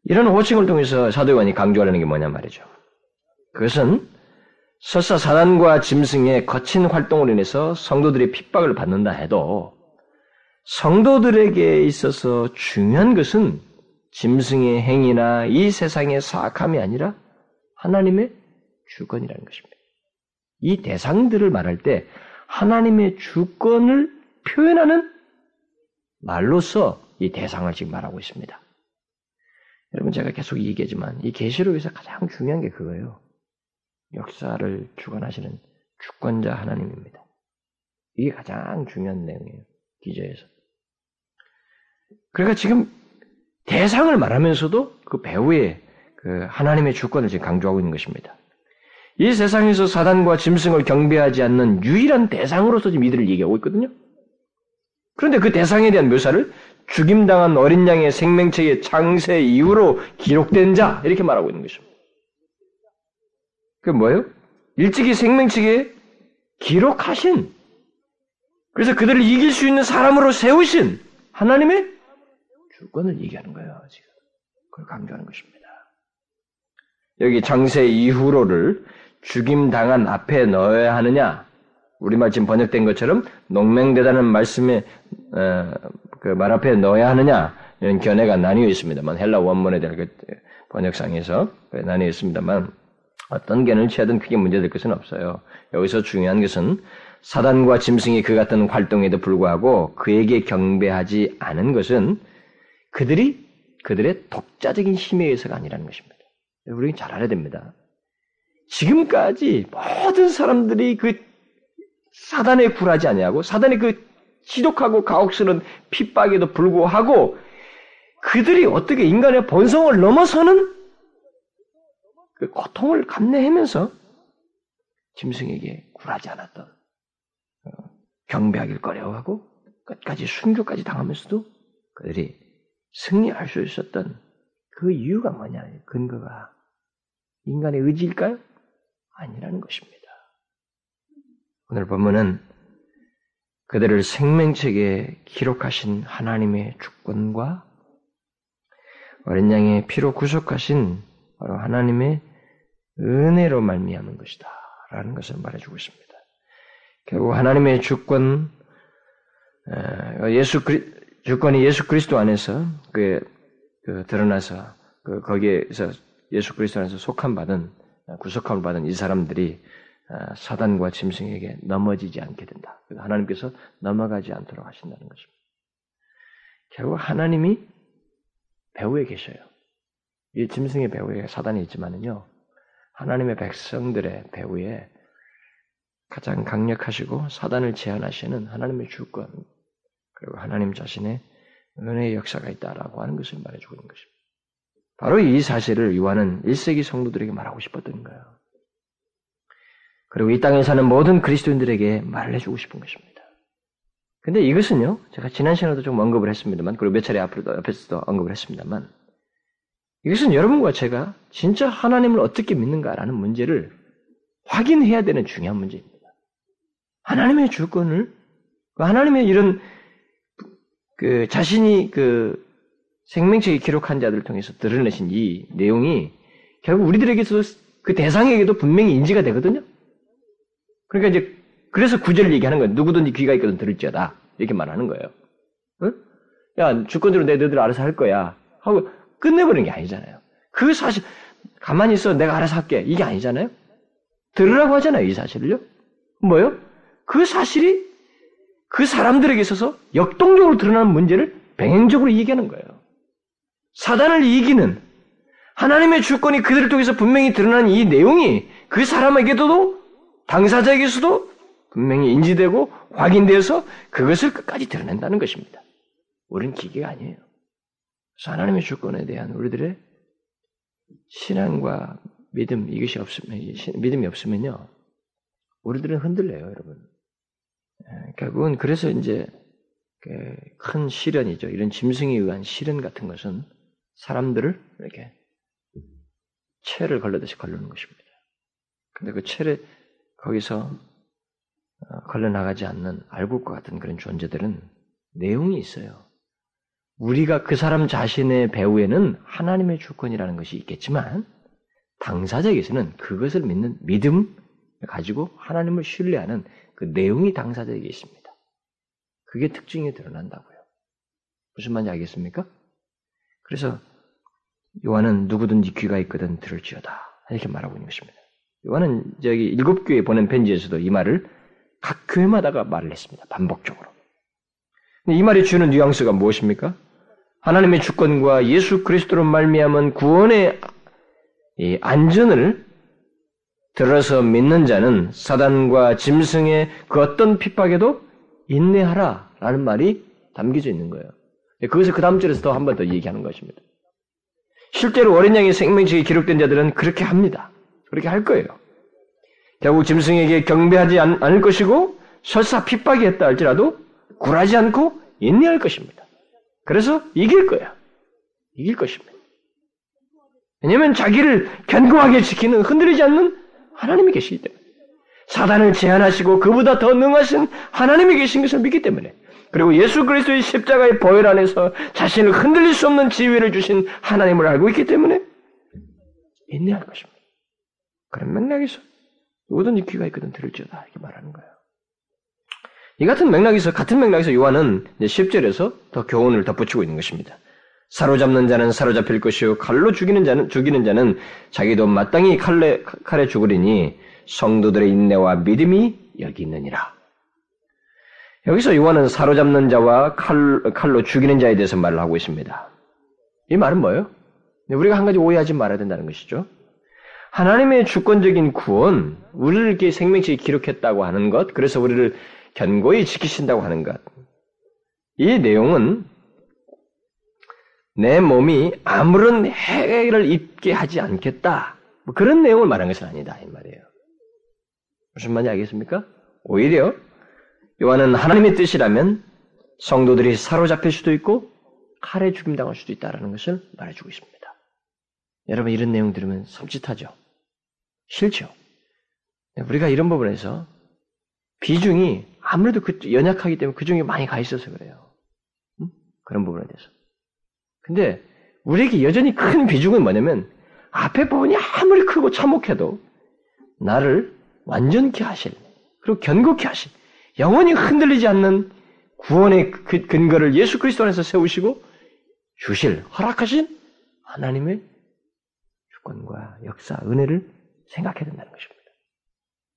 이런 호칭을 통해서 사도관이 강조하려는 게 뭐냐 말이죠. 그것은 설사 사단과 짐승의 거친 활동으로 인해서 성도들이 핍박을 받는다 해도 성도들에게 있어서 중요한 것은 짐승의 행위나 이 세상의 사악함이 아니라 하나님의 주권이라는 것입니다. 이 대상들을 말할 때 하나님의 주권을 표현하는 말로서 이 대상을 지금 말하고 있습니다. 여러분 제가 계속 얘기하지만 이 계시록에서 가장 중요한 게 그거예요. 역사를 주관하시는 주권자 하나님입니다. 이게 가장 중요한 내용이에요. 기저에서. 그러니까 지금 대상을 말하면서도 그 배우의 그 하나님의 주권을 지금 강조하고 있는 것입니다. 이 세상에서 사단과 짐승을 경배하지 않는 유일한 대상으로서 지금 이들을 얘기하고 있거든요. 그런데 그 대상에 대한 묘사를 죽임당한 어린 양의 생명체의 창세 이후로 기록된 자 이렇게 말하고 있는 것입니다. 그 뭐예요? 일찍이 생명체에 기록하신 그래서 그들을 이길 수 있는 사람으로 세우신 하나님의 주권을 얘기하는 거예요. 지금 그걸 강조하는 것입니다. 여기 창세 이후로를 죽임 당한 앞에 넣어야 하느냐? 우리말 지금 번역된 것처럼 농맹되다는 말씀에 어, 그말 앞에 넣어야 하느냐 이런 견해가 나뉘어 있습니다만 헬라 원문에 대한 그 번역상에서 나뉘어 있습니다만 어떤 견해를 취하든 크게 문제될 것은 없어요. 여기서 중요한 것은 사단과 짐승이 그 같은 활동에도 불구하고 그에게 경배하지 않은 것은 그들이 그들의 독자적인 힘에 의해서가 아니라는 것입니다. 우리는 잘 알아야 됩니다. 지금까지 모든 사람들이 그 사단에 굴하지 아니하고 사단의 그 지독하고 가혹스러운 핍박에도 불구하고 그들이 어떻게 인간의 본성을 넘어서는 그 고통을 감내하면서 짐승에게 굴하지 않았던 어, 경배하길 꺼려하고 끝까지 순교까지 당하면서도 그들이 승리할 수 있었던 그 이유가 뭐냐 근거가 인간의 의지일까요? 아니라는 것입니다. 오늘 본문은 그들을 생명책에 기록하신 하나님의 주권과 어린 양의 피로 구속하신 바로 하나님의 은혜로 말미암은 것이다. 라는 것을 말해주고 있습니다. 결국 하나님의 주권, 예수 그리, 주권이 예수 그리스도 안에서 그, 그 드러나서 그 거기에서 예수 그리스도 안에서 속한 받은 구속함을 받은 이 사람들이 아, 사단과 짐승에게 넘어지지 않게 된다. 하나님께서 넘어가지 않도록 하신다는 것입니다. 결국 하나님이 배후에 계셔요. 이 짐승의 배후에 사단이 있지만은요, 하나님의 백성들의 배후에 가장 강력하시고 사단을 제한하시는 하나님의 주권, 그리고 하나님 자신의 은혜의 역사가 있다라고 하는 것을 말해주고 있는 것입니다. 바로 이 사실을 요한은 1세기 성도들에게 말하고 싶었던 거예요. 그리고 이 땅에 사는 모든 그리스도인들에게 말을 해주고 싶은 것입니다. 근데 이것은요, 제가 지난 시간에도 좀 언급을 했습니다만, 그리고 몇 차례 앞으로도, 앞에서도 언급을 했습니다만, 이것은 여러분과 제가 진짜 하나님을 어떻게 믿는가라는 문제를 확인해야 되는 중요한 문제입니다. 하나님의 주권을, 그 하나님의 이런, 그, 자신이 그, 생명체에 기록한 자들을 통해서 드러내신 이 내용이 결국 우리들에게서 그 대상에게도 분명히 인지가 되거든요. 그러니까 이제 그래서 구절을 얘기하는 거예요. 누구든지 귀가 있거든 들을지어다 이렇게 말하는 거예요. 응? 야 주권적으로 내 너희들 알아서 할 거야 하고 끝내버리는 게 아니잖아요. 그 사실 가만히 있어 내가 알아서 할게 이게 아니잖아요. 들으라고 하잖아요 이 사실을요. 뭐요? 그 사실이 그 사람들에게 있어서 역동적으로 드러나는 문제를 병행적으로 얘기하는 거예요. 사단을 이기는 하나님의 주권이 그들을 통해서 분명히 드러난 이 내용이 그 사람에게도 당사자에게서도 분명히 인지되고 확인되어서 그것을 끝까지 드러낸다는 것입니다. 우리는 기계가 아니에요. 하나님의 주권에 대한 우리들의 신앙과 믿음 이것이 없으면 믿음이 없으면요 우리들은 흔들려요, 여러분. 예, 결국은 그래서 이제 그큰 시련이죠. 이런 짐승에 의한 시련 같은 것은 사람들을 이렇게 채를 걸르듯이 걸르는 것입니다. 근데 그 채를 거기서 어, 걸려 나가지 않는 알곡과 같은 그런 존재들은 내용이 있어요. 우리가 그 사람 자신의 배후에는 하나님의 주권이라는 것이 있겠지만 당사자에게서는 그것을 믿는 믿음 가지고 하나님을 신뢰하는 그 내용이 당사자에게 있습니다. 그게 특징이 드러난다고요. 무슨 말인지 알겠습니까? 그래서 요한은 누구든지 귀가 있거든 들을지어다 이렇게 말하고 있는 것입니다. 요한은 저기 일곱 교회 보낸 편지에서도 이 말을 각 교회마다가 말을 했습니다. 반복적으로. 이 말이 주는 뉘앙스가 무엇입니까? 하나님의 주권과 예수 그리스도로 말미암은 구원의 안전을 들어서 믿는 자는 사단과 짐승의 그 어떤 핍박에도 인내하라라는 말이 담겨져 있는 거예요. 그것을 그 다음 절에서 더 한 번 더 얘기하는 것입니다. 실제로 어린 양의 생명책이 기록된 자들은 그렇게 합니다. 그렇게 할 거예요. 결국 짐승에게 경배하지 않, 을 것이고 설사 핍박이 했다 할지라도 굴하지 않고 인내할 것입니다. 그래서 이길 거야. 이길 것입니다. 왜냐하면 자기를 견고하게 지키는 흔들리지 않는 하나님이 계시기 때문에 사단을 제한하시고 그보다 더 능하신 하나님이 계신 것을 믿기 때문에 그리고 예수 그리스도의 십자가의 보혈 안에서 자신을 흔들릴 수 없는 지위를 주신 하나님을 알고 있기 때문에 인내할 것입니다. 그런 맥락에서 누구든지 귀가 있거든 들을지어다 이렇게 말하는 거예요. 이 같은 맥락에서 같은 맥락에서 요한은 10절에서 더 교훈을 덧붙이고 있는 것입니다. 사로잡는 자는 사로잡힐 것이요 칼로 죽이는 자는 죽이는 자는 자기도 마땅히 칼에 칼에 죽으리니 성도들의 인내와 믿음이 여기 있느니라. 여기서 요한은 사로잡는 자와 칼, 칼로 죽이는 자에 대해서 말을 하고 있습니다. 이 말은 뭐예요? 우리가 한 가지 오해하지 말아야 된다는 것이죠. 하나님의 주권적인 구원, 우리를 이렇게 생명체에 기록했다고 하는 것, 그래서 우리를 견고히 지키신다고 하는 것. 이 내용은 내 몸이 아무런 해를 입게 하지 않겠다. 뭐 그런 내용을 말한 것은 아니다. 이 말이에요. 무슨 말인지 알겠습니까? 오히려 요한은 하나님의 뜻이라면 성도들이 사로잡힐 수도 있고 칼에 죽임당할 수도 있다는 것을 말해주고 있습니다. 여러분 이런 내용 들으면 섬찟하죠? 싫죠? 우리가 이런 부분에서 비중이 아무래도 그 연약하기 때문에 그 중에 많이 가 있어서 그래요. 응? 그런 부분에 대해서. 근데 우리에게 여전히 큰 비중은 뭐냐면 앞에 부분이 아무리 크고 참혹해도 나를 완전케 하실 그리고 견고케 하실 영원히 흔들리지 않는 구원의 그 근거를 예수 그리스도 안에서 세우시고 주실 허락하신 하나님의 주권과 역사 은혜를 생각해야 된다는 것입니다.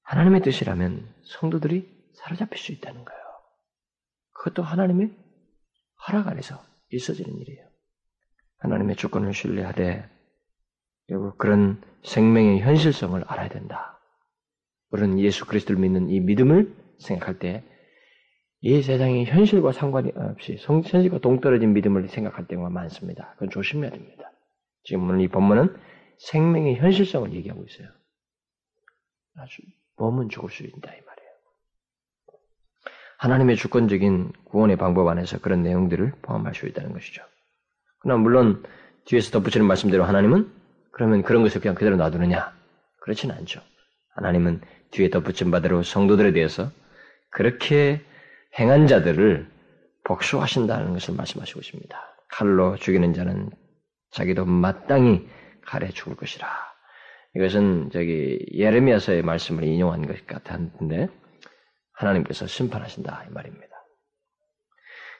하나님의 뜻이라면 성도들이 사로잡힐 수 있다는 거예요. 그것도 하나님의 허락 안에서 있어지는 일이에요. 하나님의 주권을 신뢰하되 그리고 그런 생명의 현실성을 알아야 된다. 우리는 예수 그리스도를 믿는 이 믿음을 생각할 때 이 세상의 현실과 상관이 없이 현실과 동떨어진 믿음을 생각할 때가 많습니다. 그건 조심해야 됩니다. 지금 오늘 이 본문은 생명의 현실성을 얘기하고 있어요. 아주 몸은 죽을 수 있다. 하나님의 주권적인 구원의 방법 안에서 그런 내용들을 포함할 수 있다는 것이죠. 그러나 물론 뒤에서 덧붙이는 말씀대로 하나님은 그러면 그런 것을 그냥 그대로 놔두느냐? 그렇지는 않죠. 하나님은 뒤에 덧붙인 바대로 성도들에 대해서 그렇게 행한 자들을 복수하신다는 것을 말씀하시고 있습니다. 칼로 죽이는 자는 자기도 마땅히 칼에 죽을 것이라. 이것은 저기 예레미야서의 말씀을 인용한 것 같은데 하나님께서 심판하신다 이 말입니다.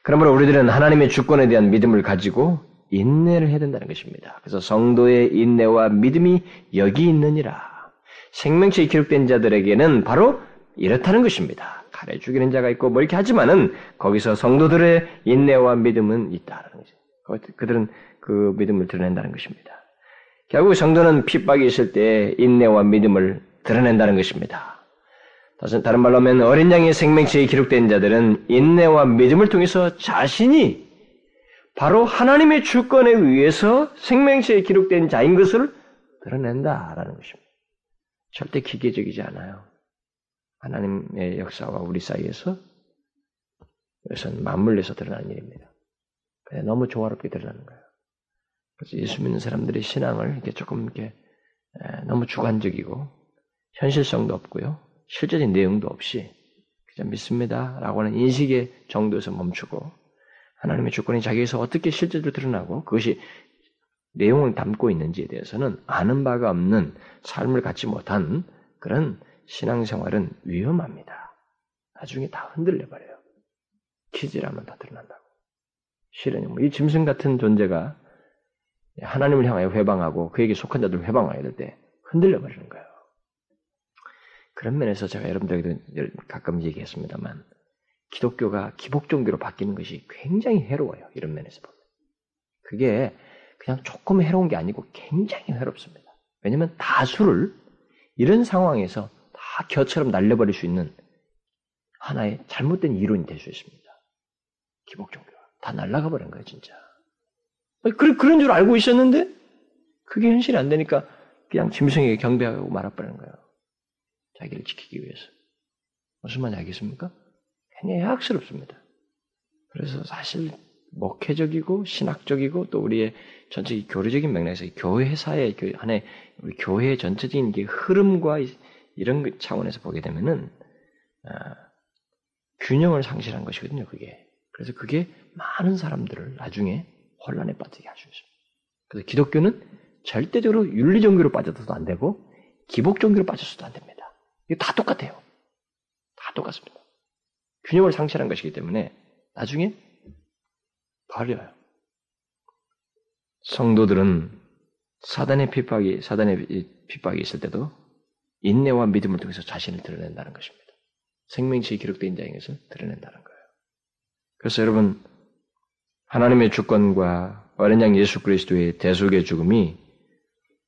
그러므로 우리들은 하나님의 주권에 대한 믿음을 가지고 인내를 해야 된다는 것입니다. 그래서 성도의 인내와 믿음이 여기 있느니라. 생명체에 기록된 자들에게는 바로 이렇다는 것입니다. 칼에 죽이는 자가 있고 뭐 이렇게 하지만은 거기서 성도들의 인내와 믿음은 있다라는 거죠. 그들은 그 믿음을 드러낸다는 것입니다. 결국 성도는 핍박이 있을 때 인내와 믿음을 드러낸다는 것입니다. 다른 말로 하면 어린 양의 생명체에 기록된 자들은 인내와 믿음을 통해서 자신이 바로 하나님의 주권에 의해서 생명체에 기록된 자인 것을 드러낸다라는 것입니다. 절대 기계적이지 않아요. 하나님의 역사와 우리 사이에서 이것은 맞물려서 드러나는 일입니다. 너무 조화롭게 드러나는 거예요. 그래서 예수 믿는 사람들의 신앙을 이렇게 조금 이렇게 너무 주관적이고 현실성도 없고요. 실제적인 내용도 없이 그냥 믿습니다라고 하는 인식의 정도에서 멈추고 하나님의 주권이 자기에서 어떻게 실제로 드러나고 그것이 내용을 담고 있는지에 대해서는 아는 바가 없는 삶을 갖지 못한 그런 신앙생활은 위험합니다. 나중에 다 흔들려 버려요. 키즈라면 다 드러난다고. 실은 뭐 이 짐승 같은 존재가 하나님을 향하여 회방하고 그에게 속한 자들 회방하게 될 때 흔들려 버리는 거예요. 그런 면에서 제가 여러분들에게도 가끔 얘기했습니다만 기독교가 기복 종교로 바뀌는 것이 굉장히 해로워요. 이런 면에서 보면. 그게 그냥 조금 해로운 게 아니고 굉장히 해롭습니다. 왜냐하면 다수를 이런 상황에서 다 겨처럼 날려버릴 수 있는 하나의 잘못된 이론이 될 수 있습니다. 기복 종교가 다 날라가 버린 거예요, 진짜. 그, 그런 줄 알고 있었는데 그게 현실이 안 되니까 그냥 짐승에게 경배하고 말아버리는 거예요. 자기를 지키기 위해서. 무슨 말인지 알겠습니까? 굉장히 학스럽습니다. 그래서 사실 목회적이고 신학적이고 또 우리의 전체 교류적인 맥락에서 교회사의 그 안에 우리 교회 전체적인 흐름과 이런 차원에서 보게 되면은 아, 균형을 상실한 것이거든요. 그게 그래서 그게 많은 사람들을 나중에 혼란에 빠지게 할수 있습니다. 그래서 기독교는 절대적으로 윤리 종교로 빠져서도 안 되고 기복 종교로 빠져서도 안 됩니다. 이게 다 똑같아요. 다 똑같습니다. 균형을 상실한 것이기 때문에 나중에 버려요. 성도들은 사단의 핍박이 사단의 핍박이 있을 때도 인내와 믿음을 통해서 자신을 드러낸다는 것입니다. 생명체에 기록된 자인 것을 드러낸다는 거예요. 그래서 여러분 하나님의 주권과 어린 양 예수 그리스도의 대속의 죽음이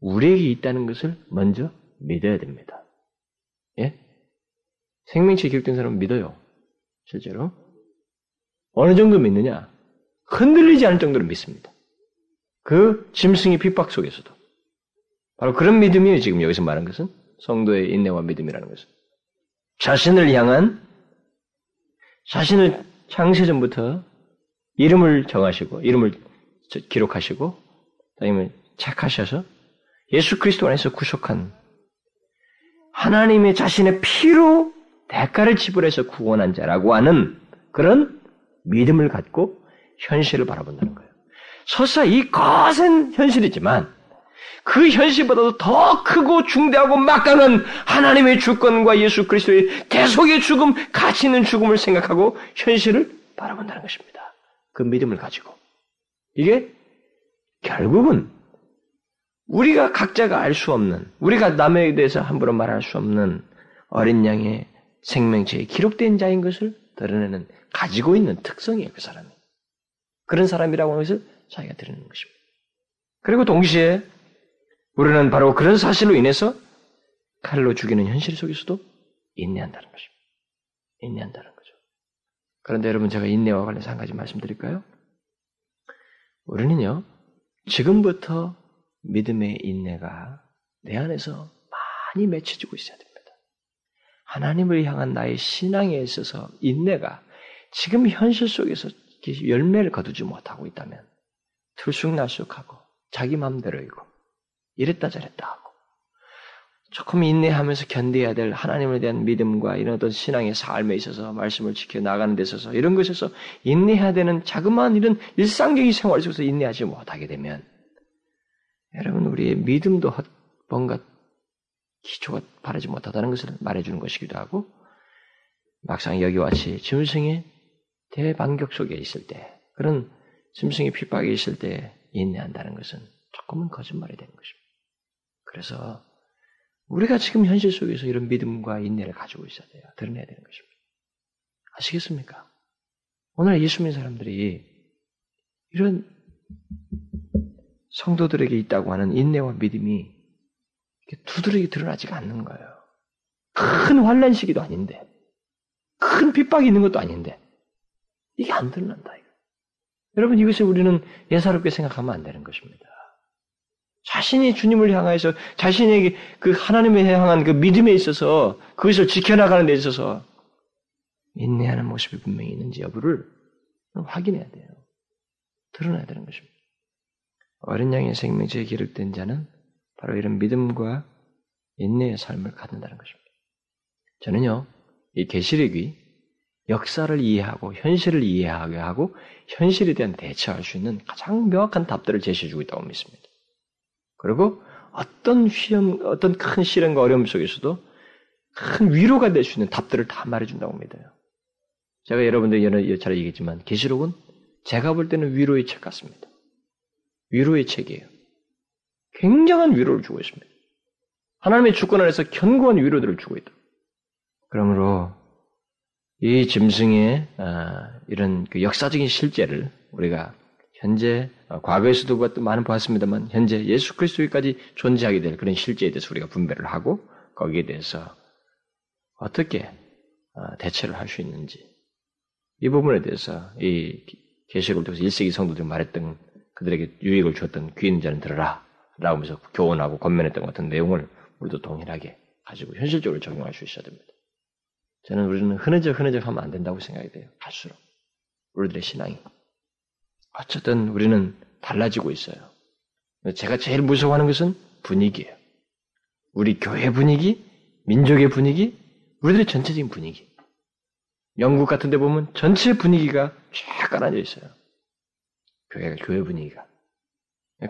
우리에게 있다는 것을 먼저 믿어야 됩니다. 예? 생명체에 기록된 사람은 믿어요. 실제로. 어느 정도 믿느냐? 흔들리지 않을 정도로 믿습니다. 그 짐승의 핍박 속에서도. 바로 그런 믿음이에요, 지금 여기서 말한 것은. 성도의 인내와 믿음이라는 것은. 자신을 향한, 자신을 창세전부터 이름을 정하시고, 이름을 기록하시고, 아니면 착하셔서 예수 그리스도 안에서 구속한 하나님의 자신의 피로 대가를 지불해서 구원한 자라고 하는 그런 믿음을 갖고 현실을 바라본다는 거예요. 설사 이 거센 현실이지만 그 현실보다도 더 크고 중대하고 막강한 하나님의 주권과 예수 그리스도의 대속의 죽음, 가치 있는 죽음을 생각하고 현실을 바라본다는 것입니다. 그 믿음을 가지고. 이게 결국은 우리가 각자가 알 수 없는, 우리가 남에 대해서 함부로 말할 수 없는 어린 양의 생명체에 기록된 자인 것을 드러내는 가지고 있는 특성이에요, 그 사람이. 그런 사람이라고 하는 것을 자기가 드러내는 것입니다. 그리고 동시에 우리는 바로 그런 사실로 인해서 칼로 죽이는 현실 속에서도 인내한다는 것입니다. 인내한다는 거죠. 그런데 여러분 제가 인내와 관련해서 한 가지 말씀드릴까요? 우리는요, 지금부터 믿음의 인내가 내 안에서 많이 맺혀지고 있어야 됩니다. 하나님을 향한 나의 신앙에 있어서 인내가 지금 현실 속에서 열매를 거두지 못하고 있다면 들쑥날쑥하고 자기 마음대로이고 이랬다 저랬다 하고 조금 인내하면서 견뎌야 될 하나님에 대한 믿음과 이런 어떤 신앙의 삶에 있어서 말씀을 지켜 나가는 데 있어서 이런 것에서 인내해야 되는 자그마한 이런 일상적인 생활 속에서 인내하지 못하게 되면 여러분 우리의 믿음도 뭔가 기초가 바르지 못하다는 것을 말해주는 것이기도 하고 막상 여기와 같이 짐승의 대반격 속에 있을 때 그런 짐승의 핍박에 있을 때 인내한다는 것은 조금은 거짓말이 되는 것입니다. 그래서 우리가 지금 현실 속에서 이런 믿음과 인내를 가지고 있어야 돼요. 드러내야 되는 것입니다. 아시겠습니까? 오늘 예수 믿는 사람들이 이런 성도들에게 있다고 하는 인내와 믿음이 두드러기 드러나지가 않는 거예요. 큰 환란 시기도 아닌데, 큰 핍박이 있는 것도 아닌데, 이게 안 드러난다. 이거. 여러분 이것을 우리는 예사롭게 생각하면 안 되는 것입니다. 자신이 주님을 향하여서 자신에게 그 하나님을 향한 그 믿음에 있어서 그것을 지켜나가는 데 있어서 인내하는 모습이 분명히 있는지 여부를 확인해야 돼요. 드러나야 되는 것입니다. 어린 양의 생명체에 기록된 자는 바로 이런 믿음과 인내의 삶을 갖는다는 것입니다. 저는요, 이 계시록이 역사를 이해하고 현실을 이해하게 하고 현실에 대한 대처할 수 있는 가장 명확한 답들을 제시해주고 있다고 믿습니다. 그리고 어떤 시험, 어떤 큰 시련과 어려움 속에서도 큰 위로가 될 수 있는 답들을 다 말해준다고 믿어요. 제가 여러분들 여러 차례 얘기했지만 계시록은 제가 볼 때는 위로의 책 같습니다. 위로의 책이에요. 굉장한 위로를 주고 있습니다. 하나님의 주권 안에서 견고한 위로들을 주고 있다. 그러므로 이 짐승의 아, 이런 그 역사적인 실제를 우리가 현재 어, 과거에서도 많은 보았습니다만 현재 예수 그리스도까지 존재하게 될 그런 실제에 대해서 우리가 분배를 하고 거기에 대해서 어떻게 어, 대처를 할 수 있는지 이 부분에 대해서 이 계시록을 통해서 1세기 성도들이 말했던 그들에게 유익을 주었던 귀인 자는 들어라 라고 하면서 교훈하고 권면했던 같은 내용을 우리도 동일하게 가지고 현실적으로 적용할 수 있어야 됩니다. 저는 우리는 흐느적 흐느적 하면 안 된다고 생각이 돼요. 갈수록. 우리들의 신앙이. 어쨌든 우리는 달라지고 있어요. 제가 제일 무서워하는 것은 분위기예요. 우리 교회 분위기, 민족의 분위기, 우리들의 전체적인 분위기. 영국 같은 데 보면 전체 분위기가 쫙 깔아져 있어요. 교회가, 교회 분위기가.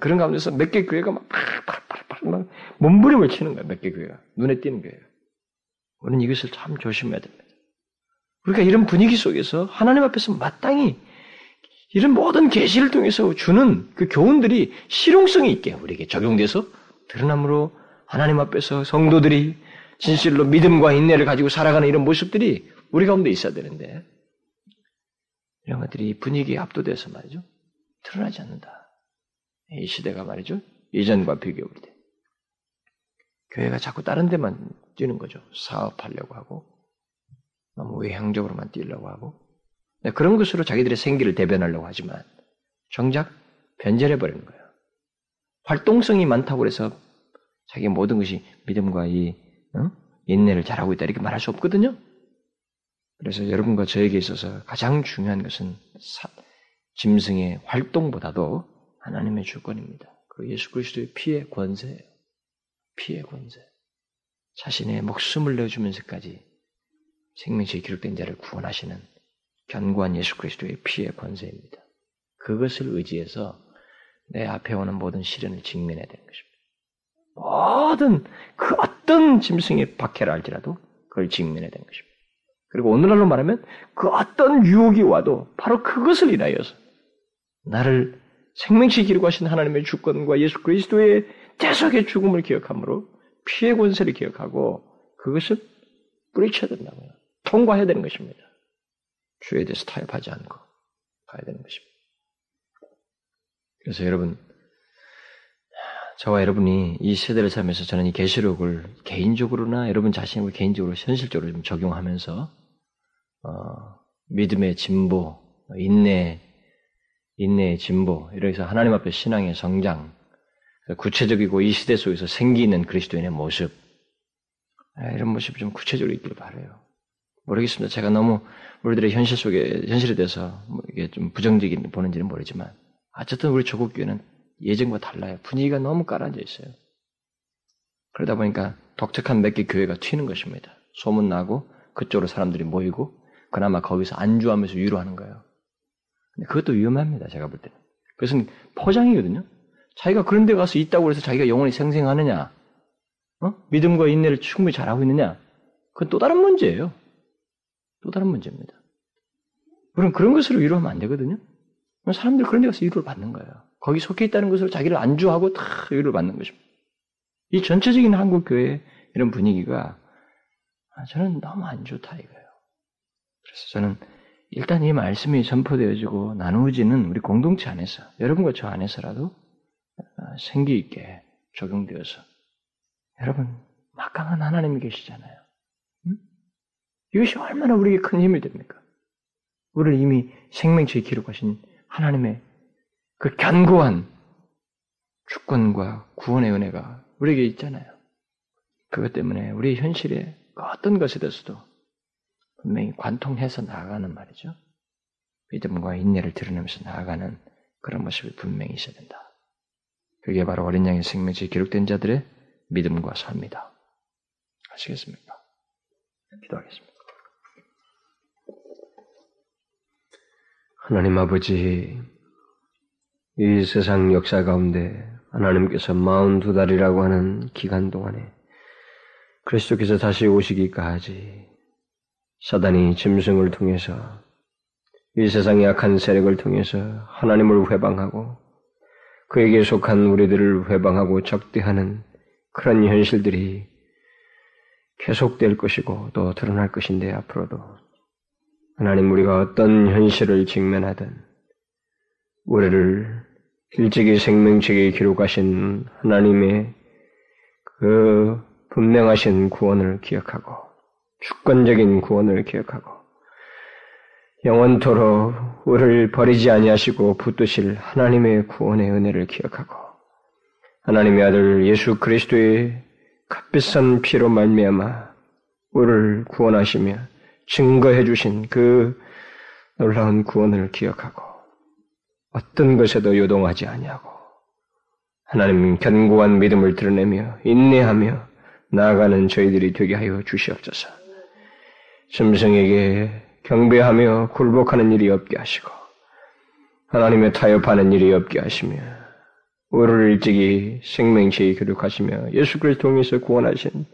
그런 가운데서 몇 개 교회가 막, 팍팍팍팍, 막, 몸부림을 치는 거예요. 몇개 교회가. 눈에 띄는 거예요. 우리는 이것을 참 조심해야 됩니다. 우리가 이런 분위기 속에서 하나님 앞에서 마땅히 이런 모든 계시를 통해서 주는 그 교훈들이 실용성이 있게 우리에게 적용돼서 드러남으로 하나님 앞에서 성도들이 진실로 믿음과 인내를 가지고 살아가는 이런 모습들이 우리 가운데 있어야 되는데 이런 것들이 분위기에 압도돼서 말이죠. 드러나지 않는다. 이 시대가 말이죠. 예전과 비교해 볼 때. 교회가 자꾸 다른 데만 뛰는 거죠. 사업하려고 하고, 너무 외향적으로만 뛰려고 하고, 네, 그런 것으로 자기들의 생기를 대변하려고 하지만, 정작 변절해버리는 거예요. 활동성이 많다고 해서 자기 모든 것이 믿음과 이, 어? 인내를 잘하고 있다 이렇게 말할 수 없거든요. 그래서 여러분과 저에게 있어서 가장 중요한 것은 사, 짐승의 활동보다도 하나님의 주권입니다. 그 예수 그리스도의 피의 권세예요. 피의 권세. 자신의 목숨을 내어주면서까지 생명체에 기록된 자를 구원하시는 견고한 예수 그리스도의 피의 권세입니다. 그것을 의지해서 내 앞에 오는 모든 시련을 직면해야 되는 것입니다. 모든 그 어떤 짐승의 박해를 알지라도 그걸 직면해야 되는 것입니다. 그리고 오늘날로 말하면 그 어떤 유혹이 와도 바로 그것을 인하여서 나를 생명체 기록하신 하나님의 주권과 예수 그리스도의 대속의 죽음을 기억함으로 피해 권세를 기억하고 그것을 뿌리쳐야 된다고요. 통과해야 되는 것입니다. 주에 대해서 타협하지 않고 가야 되는 것입니다. 그래서 여러분, 저와 여러분이 이 세대를 살면서 저는 이 계시록을 개인적으로나 여러분 자신을 개인적으로 현실적으로 좀 적용하면서 어, 믿음의 진보, 인내, 인내의 진보, 해서 하나님 앞에 신앙의 성장, 구체적이고 이 시대 속에서 생기는 그리스도인의 모습, 아, 이런 모습이 좀 구체적으로 있기를 바래요. 모르겠습니다. 제가 너무 우리들의 현실 속에 현실에 대해서 뭐 이게 좀 부정적인 보는지는 모르지만 어쨌든 우리 조국 교회는 예전과 달라요. 분위기가 너무 깔아져 있어요. 그러다 보니까 독특한 몇 개 교회가 튀는 것입니다. 소문 나고 그쪽으로 사람들이 모이고 그나마 거기서 안주하면서 위로하는 거예요. 그것도 위험합니다. 제가 볼 때는. 그것은 포장이거든요. 자기가 그런 데 가서 있다고 해서 자기가 영원히 생생하느냐? 어? 믿음과 인내를 충분히 잘하고 있느냐? 그건 또 다른 문제예요. 또 다른 문제입니다. 그럼 그런 것으로 위로하면 안 되거든요. 사람들이 그런 데 가서 위로를 받는 거예요. 거기 속해 있다는 것으로 자기를 안주하고 다 위로를 받는 것입니다. 이 전체적인 한국 교회의 이런 분위기가 아, 저는 너무 안 좋다 이거예요. 그래서 저는 일단 이 말씀이 선포되어지고 나누어지는 우리 공동체 안에서 여러분과 저 안에서라도 아, 생기 있게 적용되어서 여러분 막강한 하나님이 계시잖아요. 응? 이것이 얼마나 우리에게 큰 힘이 됩니까? 우리를 이미 생명체에 기록하신 하나님의 그 견고한 주권과 구원의 은혜가 우리에게 있잖아요. 그것 때문에 우리 현실에 어떤 것에 대해서도 분명히 관통해서 나아가는 말이죠. 믿음과 인내를 드러내면서 나아가는 그런 모습이 분명히 있어야 된다. 그게 바로 어린 양의 생명체에 기록된 자들의 믿음과 삶이다. 아시겠습니까? 기도하겠습니다. 하나님 아버지, 이 세상 역사 가운데 하나님께서 마흔 두 달이라고 하는 기간 동안에 그리스도께서 다시 오시기까지 사단이 짐승을 통해서 이 세상의 악한 세력을 통해서 하나님을 회방하고 그에게 속한 우리들을 회방하고 적대하는 그런 현실들이 계속될 것이고 또 드러날 것인데 앞으로도 하나님 우리가 어떤 현실을 직면하든 우리를 일찍이 생명책에 기록하신 하나님의 그 분명하신 구원을 기억하고 주권적인 구원을 기억하고 영원토록 우리를 버리지 아니하시고 붙드실 하나님의 구원의 은혜를 기억하고 하나님의 아들 예수 그리스도의 값비싼 피로 말미암아 우리를 구원하시며 증거해 주신 그 놀라운 구원을 기억하고 어떤 것에도 요동하지 아니하고 하나님 견고한 믿음을 드러내며 인내하며 나아가는 저희들이 되게 하여 주시옵소서. 짐승에게 경배하며 굴복하는 일이 없게 하시고 하나님의 타협하는 일이 없게 하시며 우리를 일찍이 생명체에 교육하시며 예수 그리스도 통해서 구원하신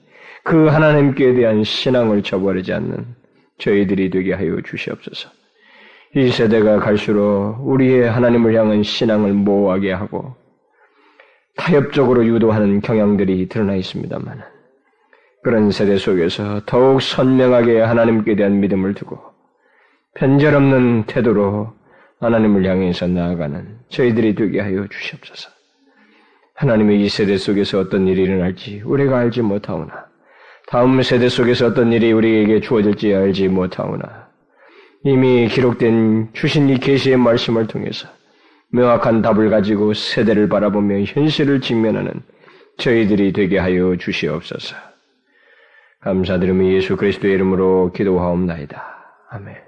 그 하나님께 대한 신앙을 저버리지 않는 저희들이 되게 하여 주시옵소서. 이 세대가 갈수록 우리의 하나님을 향한 신앙을 모호하게 하고 타협적으로 유도하는 경향들이 드러나 있습니다만 그런 세대 속에서 더욱 선명하게 하나님께 대한 믿음을 두고 편절없는 태도로 하나님을 향해서 나아가는 저희들이 되게 하여 주시옵소서. 하나님의 이 세대 속에서 어떤 일이 일어날지 우리가 알지 못하오나 다음 세대 속에서 어떤 일이 우리에게 주어질지 알지 못하오나 이미 기록된 주신 이 계시의 말씀을 통해서 명확한 답을 가지고 세대를 바라보며 현실을 직면하는 저희들이 되게 하여 주시옵소서. 감사드리며 예수 그리스도의 이름으로 기도하옵나이다. 아멘.